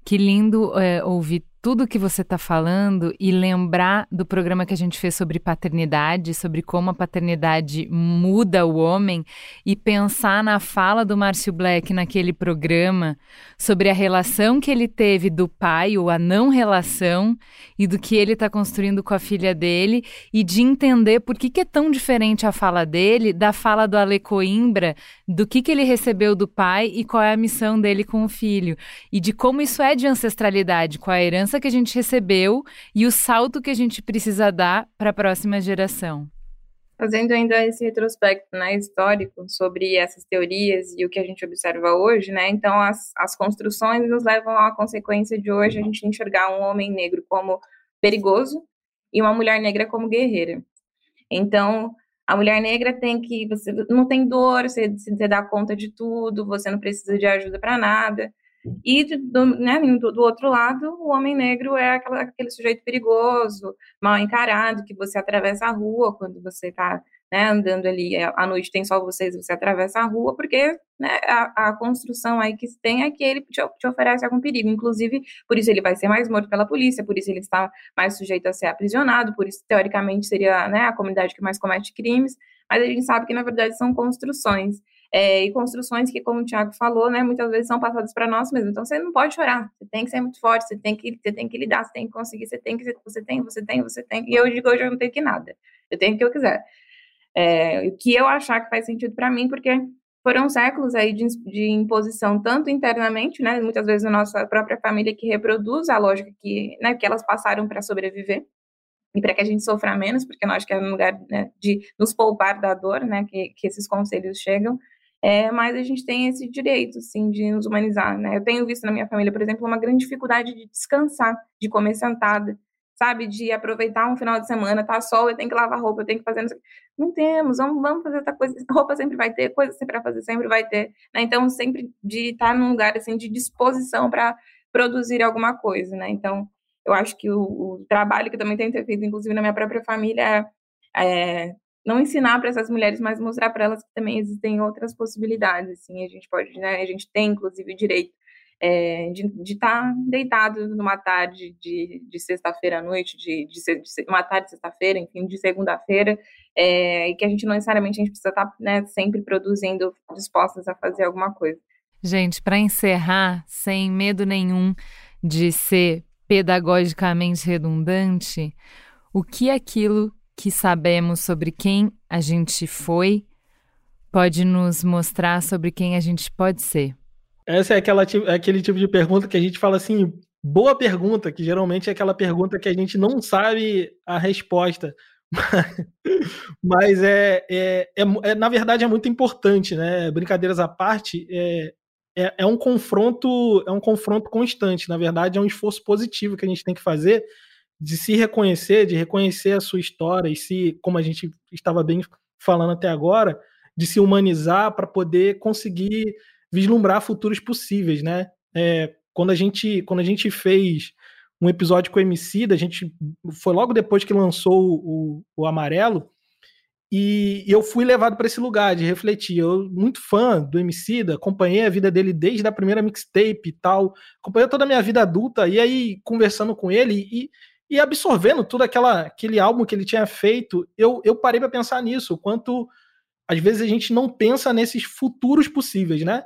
Que lindo é, ouvir tudo que você está falando e lembrar do programa que a gente fez sobre paternidade, sobre como a paternidade muda o homem, e pensar na fala do Márcio Black naquele programa sobre a relação que ele teve do pai, ou a não relação, e do que ele está construindo com a filha dele, e de entender por que, que é tão diferente a fala dele da fala do Ale Coimbra, do que, que ele recebeu do pai e qual é a missão dele com o filho, e de como isso é de ancestralidade, com a herança herança que a gente recebeu e o salto que a gente precisa dar para a próxima geração. Fazendo ainda esse retrospecto né, histórico sobre essas teorias e o que a gente observa hoje, né, então as, as construções nos levam à consequência de hoje a gente enxergar um homem negro como perigoso e uma mulher negra como guerreira. Então, a mulher negra tem que você não tem dor, você, você dá conta de tudo, você não precisa de ajuda para nada. E do, né, do, do, outro lado, o homem negro é aquela, aquele sujeito perigoso, mal encarado, que você atravessa a rua quando você está né, andando ali é, à noite, tem só vocês, você atravessa a rua, porque né, a, a, construção aí que tem é que ele te, te, oferece algum perigo. Inclusive, por isso ele vai ser mais morto pela polícia, por isso ele está mais sujeito a ser aprisionado, por isso, teoricamente, seria né, a comunidade que mais comete crimes, mas a gente sabe que, na verdade, são construções é, e construções que, como o Tiago falou, né, muitas vezes são passadas para nós mesmos. Então você não pode chorar, você tem que ser muito forte, você tem que, você tem que lidar, você tem que conseguir, você tem que, você tem, você tem, você tem. E eu digo hoje eu não tenho que nada, eu tenho o que eu quiser. É, o que eu achar que faz sentido para mim, porque foram séculos aí de, de, imposição, tanto internamente, né, muitas vezes na nossa própria família que reproduz a lógica que, né, que elas passaram para sobreviver e para que a gente sofra menos, porque nós que é um lugar né, de nos poupar da dor, né, que, que esses conselhos chegam, é, mas a gente tem esse direito, sim, de nos humanizar, né? Eu tenho visto na minha família, por exemplo, uma grande dificuldade de descansar, de comer sentada, sabe? De aproveitar um final de semana, tá sol, eu tenho que lavar roupa, eu tenho que fazer... Não temos, vamos, vamos fazer outra coisa. Roupa sempre vai ter, coisa sempre para fazer sempre vai ter, né? Então, sempre de estar num lugar, assim, de disposição para produzir alguma coisa, né? Então, eu acho que o, o trabalho que também tenho feito, inclusive na minha própria família, é, é não ensinar para essas mulheres, mas mostrar para elas que também existem outras possibilidades, assim, a gente pode, né, a gente tem, inclusive, o direito é, de estar tá deitado numa tarde de, de sexta-feira à noite, de, de, de, uma tarde de sexta-feira, enfim, de segunda-feira, é, e que a gente não necessariamente a gente precisa estar tá, né, sempre produzindo, dispostas a fazer alguma coisa. Gente, para encerrar, sem medo nenhum de ser pedagogicamente redundante, o que aquilo que sabemos sobre quem a gente foi pode nos mostrar sobre quem a gente pode ser? Essa é aquela, é aquele tipo de pergunta que a gente fala assim, boa pergunta, que geralmente é aquela pergunta que a gente não sabe a resposta. Mas é, é, é, é, na verdade é muito importante, né? Brincadeiras à parte, é, é, é, um confronto, é um confronto constante. Na verdade, é um esforço positivo que a gente tem que fazer de se reconhecer, de reconhecer a sua história e se, como a gente estava bem falando até agora, de se humanizar para poder conseguir vislumbrar futuros possíveis, né? É, quando a gente quando a gente fez um episódio com o MC, a gente foi logo depois que lançou o, o Amarelo, e eu fui levado para esse lugar de refletir. Eu, muito fã do Emicida, acompanhei a vida dele desde a primeira mixtape e tal, acompanhei toda a minha vida adulta, e aí conversando com ele e, e absorvendo tudo aquela, aquele álbum que ele tinha feito, eu, eu parei para pensar nisso, o quanto às vezes a gente não pensa nesses futuros possíveis, né?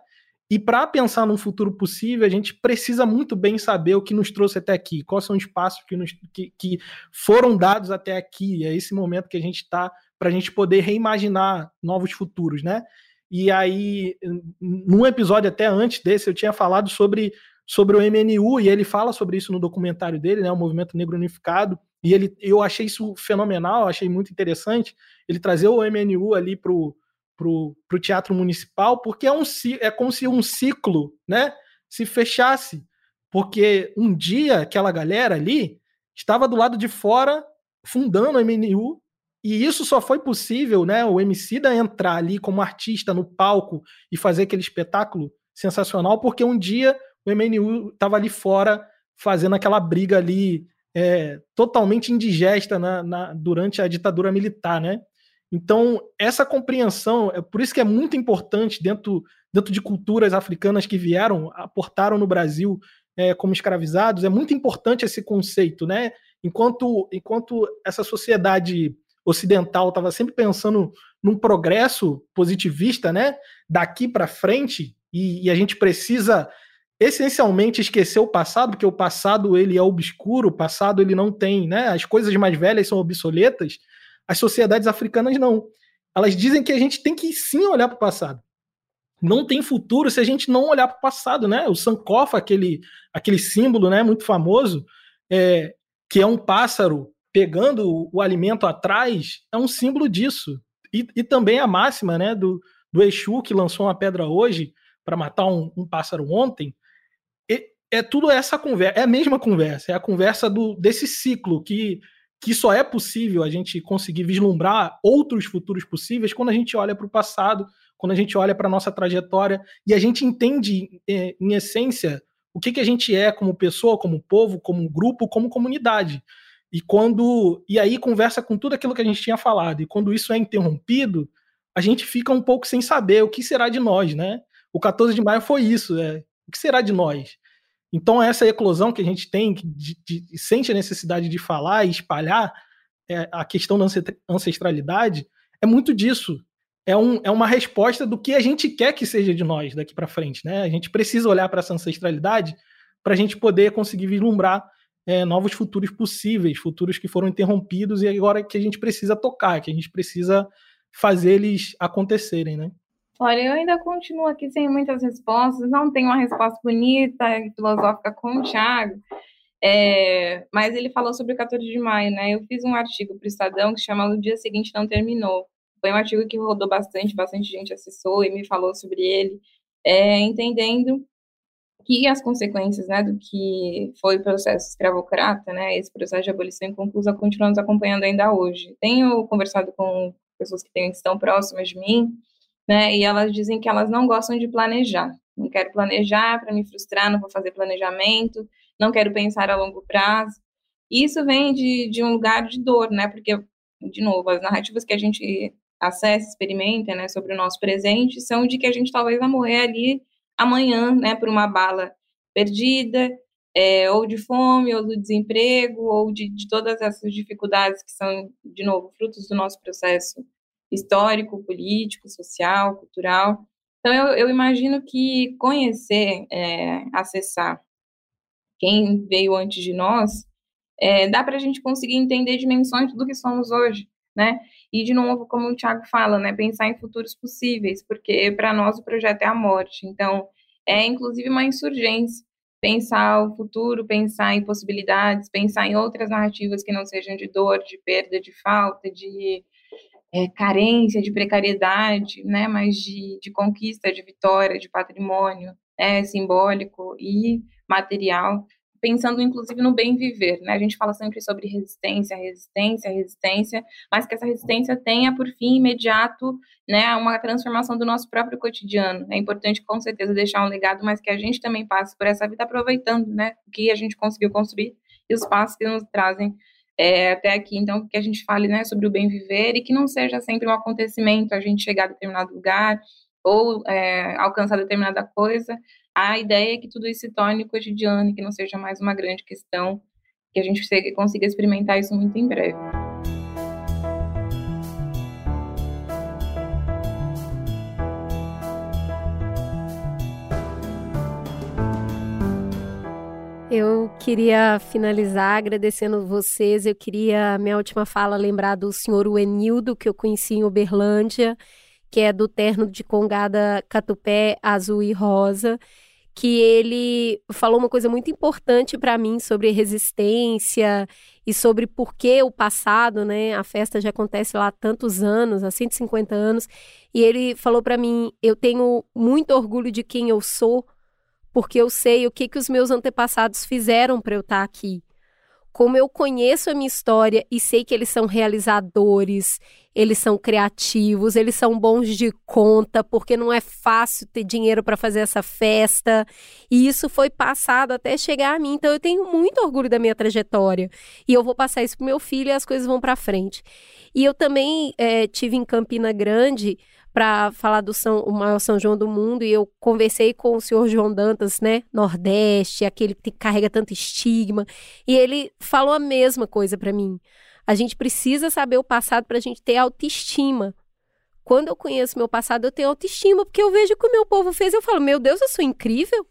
E para pensar num futuro possível, a gente precisa muito bem saber o que nos trouxe até aqui, quais são os passos que, nos, que, que foram dados até aqui. É esse momento que a gente está para a gente poder reimaginar novos futuros, né? E aí, num episódio até antes desse, eu tinha falado sobre, sobre o MNU, e ele fala sobre isso no documentário dele, né? O Movimento Negro Unificado. E ele, eu achei isso fenomenal, achei muito interessante. Ele trazer o MNU ali para o pro, pro teatro municipal, porque é, um, é como se um ciclo né, se fechasse. Porque um dia aquela galera ali estava do lado de fora fundando o MNU, e isso só foi possível, né? O MC da entrar ali como artista no palco e fazer aquele espetáculo sensacional, porque um dia o MNU estava ali fora fazendo aquela briga ali é, totalmente indigesta na, na, durante a ditadura militar, né? Então, essa compreensão, é por isso que é muito importante dentro, dentro de culturas africanas que vieram, aportaram no Brasil é, como escravizados, é muito importante esse conceito, né? Enquanto, enquanto essa sociedade ocidental estava sempre pensando num progresso positivista, né? Daqui para frente, e, e, a gente precisa essencialmente esquecer o passado, porque o passado ele é obscuro, o passado ele não tem, né? As coisas mais velhas são obsoletas. As sociedades africanas não. Elas dizem que a gente tem que sim olhar para o passado. Não tem futuro se a gente não olhar para o passado, né? O Sankofa, aquele, aquele símbolo, né, muito famoso, é, que é um pássaro pegando o alimento atrás, é um símbolo disso. E, e também a máxima, né, do, do Exu que lançou uma pedra hoje para matar um, um, pássaro ontem. É tudo essa conversa, é a mesma conversa, é a conversa do, desse ciclo que que só é possível a gente conseguir vislumbrar outros futuros possíveis quando a gente olha para o passado, quando a gente olha para a nossa trajetória e a gente entende, é, em essência, o que, que a gente é como pessoa, como povo, como grupo, como comunidade. E quando e aí conversa com tudo aquilo que a gente tinha falado. E quando isso é interrompido, a gente fica um pouco sem saber o que será de nós, né? O 14 de maio foi isso, é. O que será de nós? Então, essa eclosão que a gente tem, de, de, sente a necessidade de falar e espalhar é, a questão da ancestralidade, é muito disso. É, um, é uma resposta do que a gente quer que seja de nós daqui para frente. Né? A gente precisa olhar para essa ancestralidade para a gente poder conseguir vislumbrar é, novos futuros possíveis, futuros que foram interrompidos e agora que a gente precisa tocar, que a gente precisa fazer eles acontecerem. Né? Olha, eu ainda continuo aqui sem muitas respostas, não tenho uma resposta bonita e filosófica com o Thiago, é, mas ele falou sobre o 14 de maio, né? Eu fiz um artigo para o Estadão que chama O Dia Seguinte Não Terminou. Foi um artigo que rodou bastante, bastante gente acessou e me falou sobre ele, é, entendendo que as consequências né, do que foi o processo escravocrata, né, esse processo de abolição inconclusa, continuamos acompanhando ainda hoje. Tenho conversado com pessoas que estão próximas de mim, né? E elas dizem que elas não gostam de planejar. Não quero planejar para me frustrar, não vou fazer planejamento, não quero pensar a longo prazo. Isso vem de, de um lugar de dor, né? Porque, de novo, as narrativas que a gente acessa, experimenta, né, sobre o nosso presente, são de que a gente talvez vai morrer ali amanhã, né, por uma bala perdida, é, ou de fome, ou do desemprego, ou de, de todas essas dificuldades que são, de novo, frutos do nosso processo histórico, político, social, cultural. Então, eu, eu imagino que conhecer, é, acessar quem veio antes de nós, é, dá para a gente conseguir entender dimensões do que somos hoje, né? E, de novo, como o Tiago fala, né, pensar em futuros possíveis, porque para nós o projeto é a morte. Então, é inclusive uma insurgência pensar o futuro, pensar em possibilidades, pensar em outras narrativas que não sejam de dor, de perda, de falta, de é, carência, de precariedade, né, mas de, de conquista, de vitória, de patrimônio é, simbólico e material. pensando inclusive no bem viver, né? A gente fala sempre sobre resistência, resistência, resistência, mas que essa resistência tenha por fim imediato, né, uma transformação do nosso próprio cotidiano. É importante com certeza deixar um legado, mas que a gente também passe por essa vida aproveitando, né, o que a gente conseguiu construir e os passos que nos trazem é, até aqui. Então, que a gente fale, né, sobre o bem viver e que não seja sempre um acontecimento a gente chegar a determinado lugar ou é, alcançar determinada coisa, a ideia é que tudo isso se torne cotidiano e que não seja mais uma grande questão, que a gente consiga experimentar isso muito em breve. Eu queria finalizar agradecendo vocês. Eu queria, minha última fala, lembrar do senhor Uenildo, que eu conheci em Uberlândia, que é do terno de congada catupé azul e rosa, que ele falou uma coisa muito importante para mim sobre resistência e sobre por que o passado, né? A festa já acontece lá há tantos anos, há 150 anos, e ele falou para mim: "Eu tenho muito orgulho de quem eu sou, porque eu sei o que que os meus antepassados fizeram para eu estar tá aqui como eu conheço a minha história e sei que eles são realizadores, eles são criativos, eles são bons de conta, porque não é fácil ter dinheiro para fazer essa festa. E isso foi passado até chegar a mim. Então eu tenho muito orgulho da minha trajetória. E eu vou passar isso pro meu filho e as coisas vão para frente. E eu também é, tive em Campina Grande para falar do São, o maior São João do mundo e eu conversei com o senhor João Dantas, né, Nordeste, aquele que carrega tanto estigma, e ele falou a mesma coisa para mim. A gente precisa saber o passado para a gente ter autoestima. Quando eu conheço meu passado, eu tenho autoestima, porque eu vejo o que o meu povo fez, eu falo, meu Deus, eu sou incrível.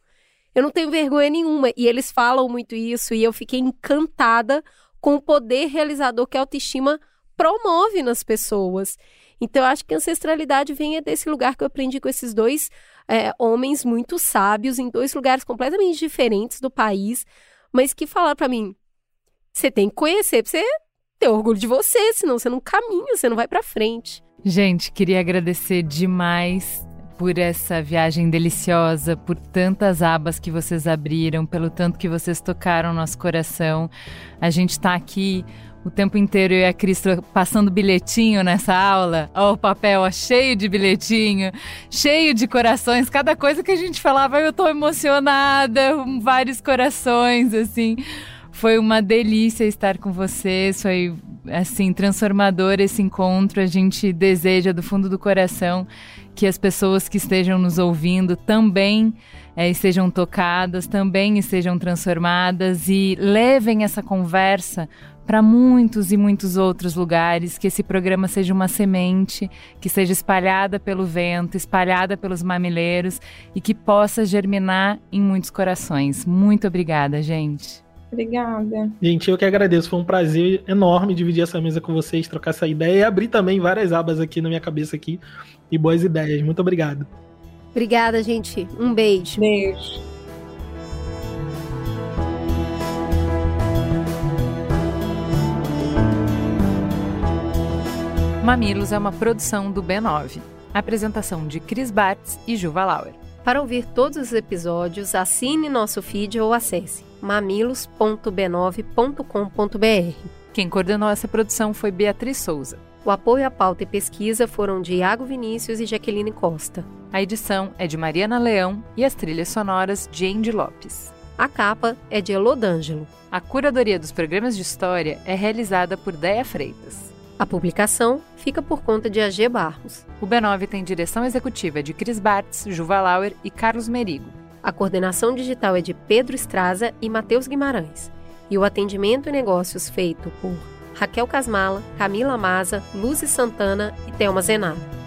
Eu não tenho vergonha nenhuma. E eles falam muito isso, e eu fiquei encantada com o poder realizador que a autoestima promove nas pessoas. Então, eu acho que a ancestralidade vem desse lugar que eu aprendi com esses dois é, homens muito sábios, em dois lugares completamente diferentes do país, mas que falaram para mim: você tem que conhecer pra você ter orgulho de você, senão você não caminha, você não vai para frente. Gente, queria agradecer demais por essa viagem deliciosa, por tantas abas que vocês abriram, pelo tanto que vocês tocaram nosso coração. A gente está aqui o tempo inteiro eu e a Cris passando bilhetinho nessa aula. Ó, o papel ó, cheio de bilhetinho, cheio de corações. Cada coisa que a gente falava, eu tô emocionada, vários corações, assim. Foi uma delícia estar com vocês, foi assim transformador esse encontro. A gente deseja do fundo do coração que as pessoas que estejam nos ouvindo também é, estejam tocadas, também estejam transformadas e levem essa conversa para muitos e muitos outros lugares, que esse programa seja uma semente, que seja espalhada pelo vento, espalhada pelos mamileiros e que possa germinar em muitos corações. Muito obrigada, gente. Obrigada. Gente, eu que agradeço. Foi um prazer enorme dividir essa mesa com vocês, trocar essa ideia e abrir também várias abas aqui na minha cabeça aqui e boas ideias. Muito obrigado. Obrigada, gente. Um beijo. Beijo. Mamilos é uma produção do B9. Apresentação de Cris Bartz e Juva Lauer. Para ouvir todos os episódios, assine nosso feed ou acesse mamilos.b9.com.br. Quem coordenou essa produção foi Beatriz Souza. O apoio à pauta e pesquisa foram de Iago Vinícius e Jaqueline Costa. A edição é de Mariana Leão e as trilhas sonoras de Andy Lopes. A capa é de Elodângelo. A curadoria dos programas de história é realizada por Deia Freitas. A publicação fica por conta de AG Barros. O B9 tem direção executiva de Cris Bartz, Juva Lauer e Carlos Merigo. A coordenação digital é de Pedro Estraza e Matheus Guimarães. E o atendimento e negócios feito por Raquel Casmala, Camila Maza, Luzes Santana e Thelma Zenaro.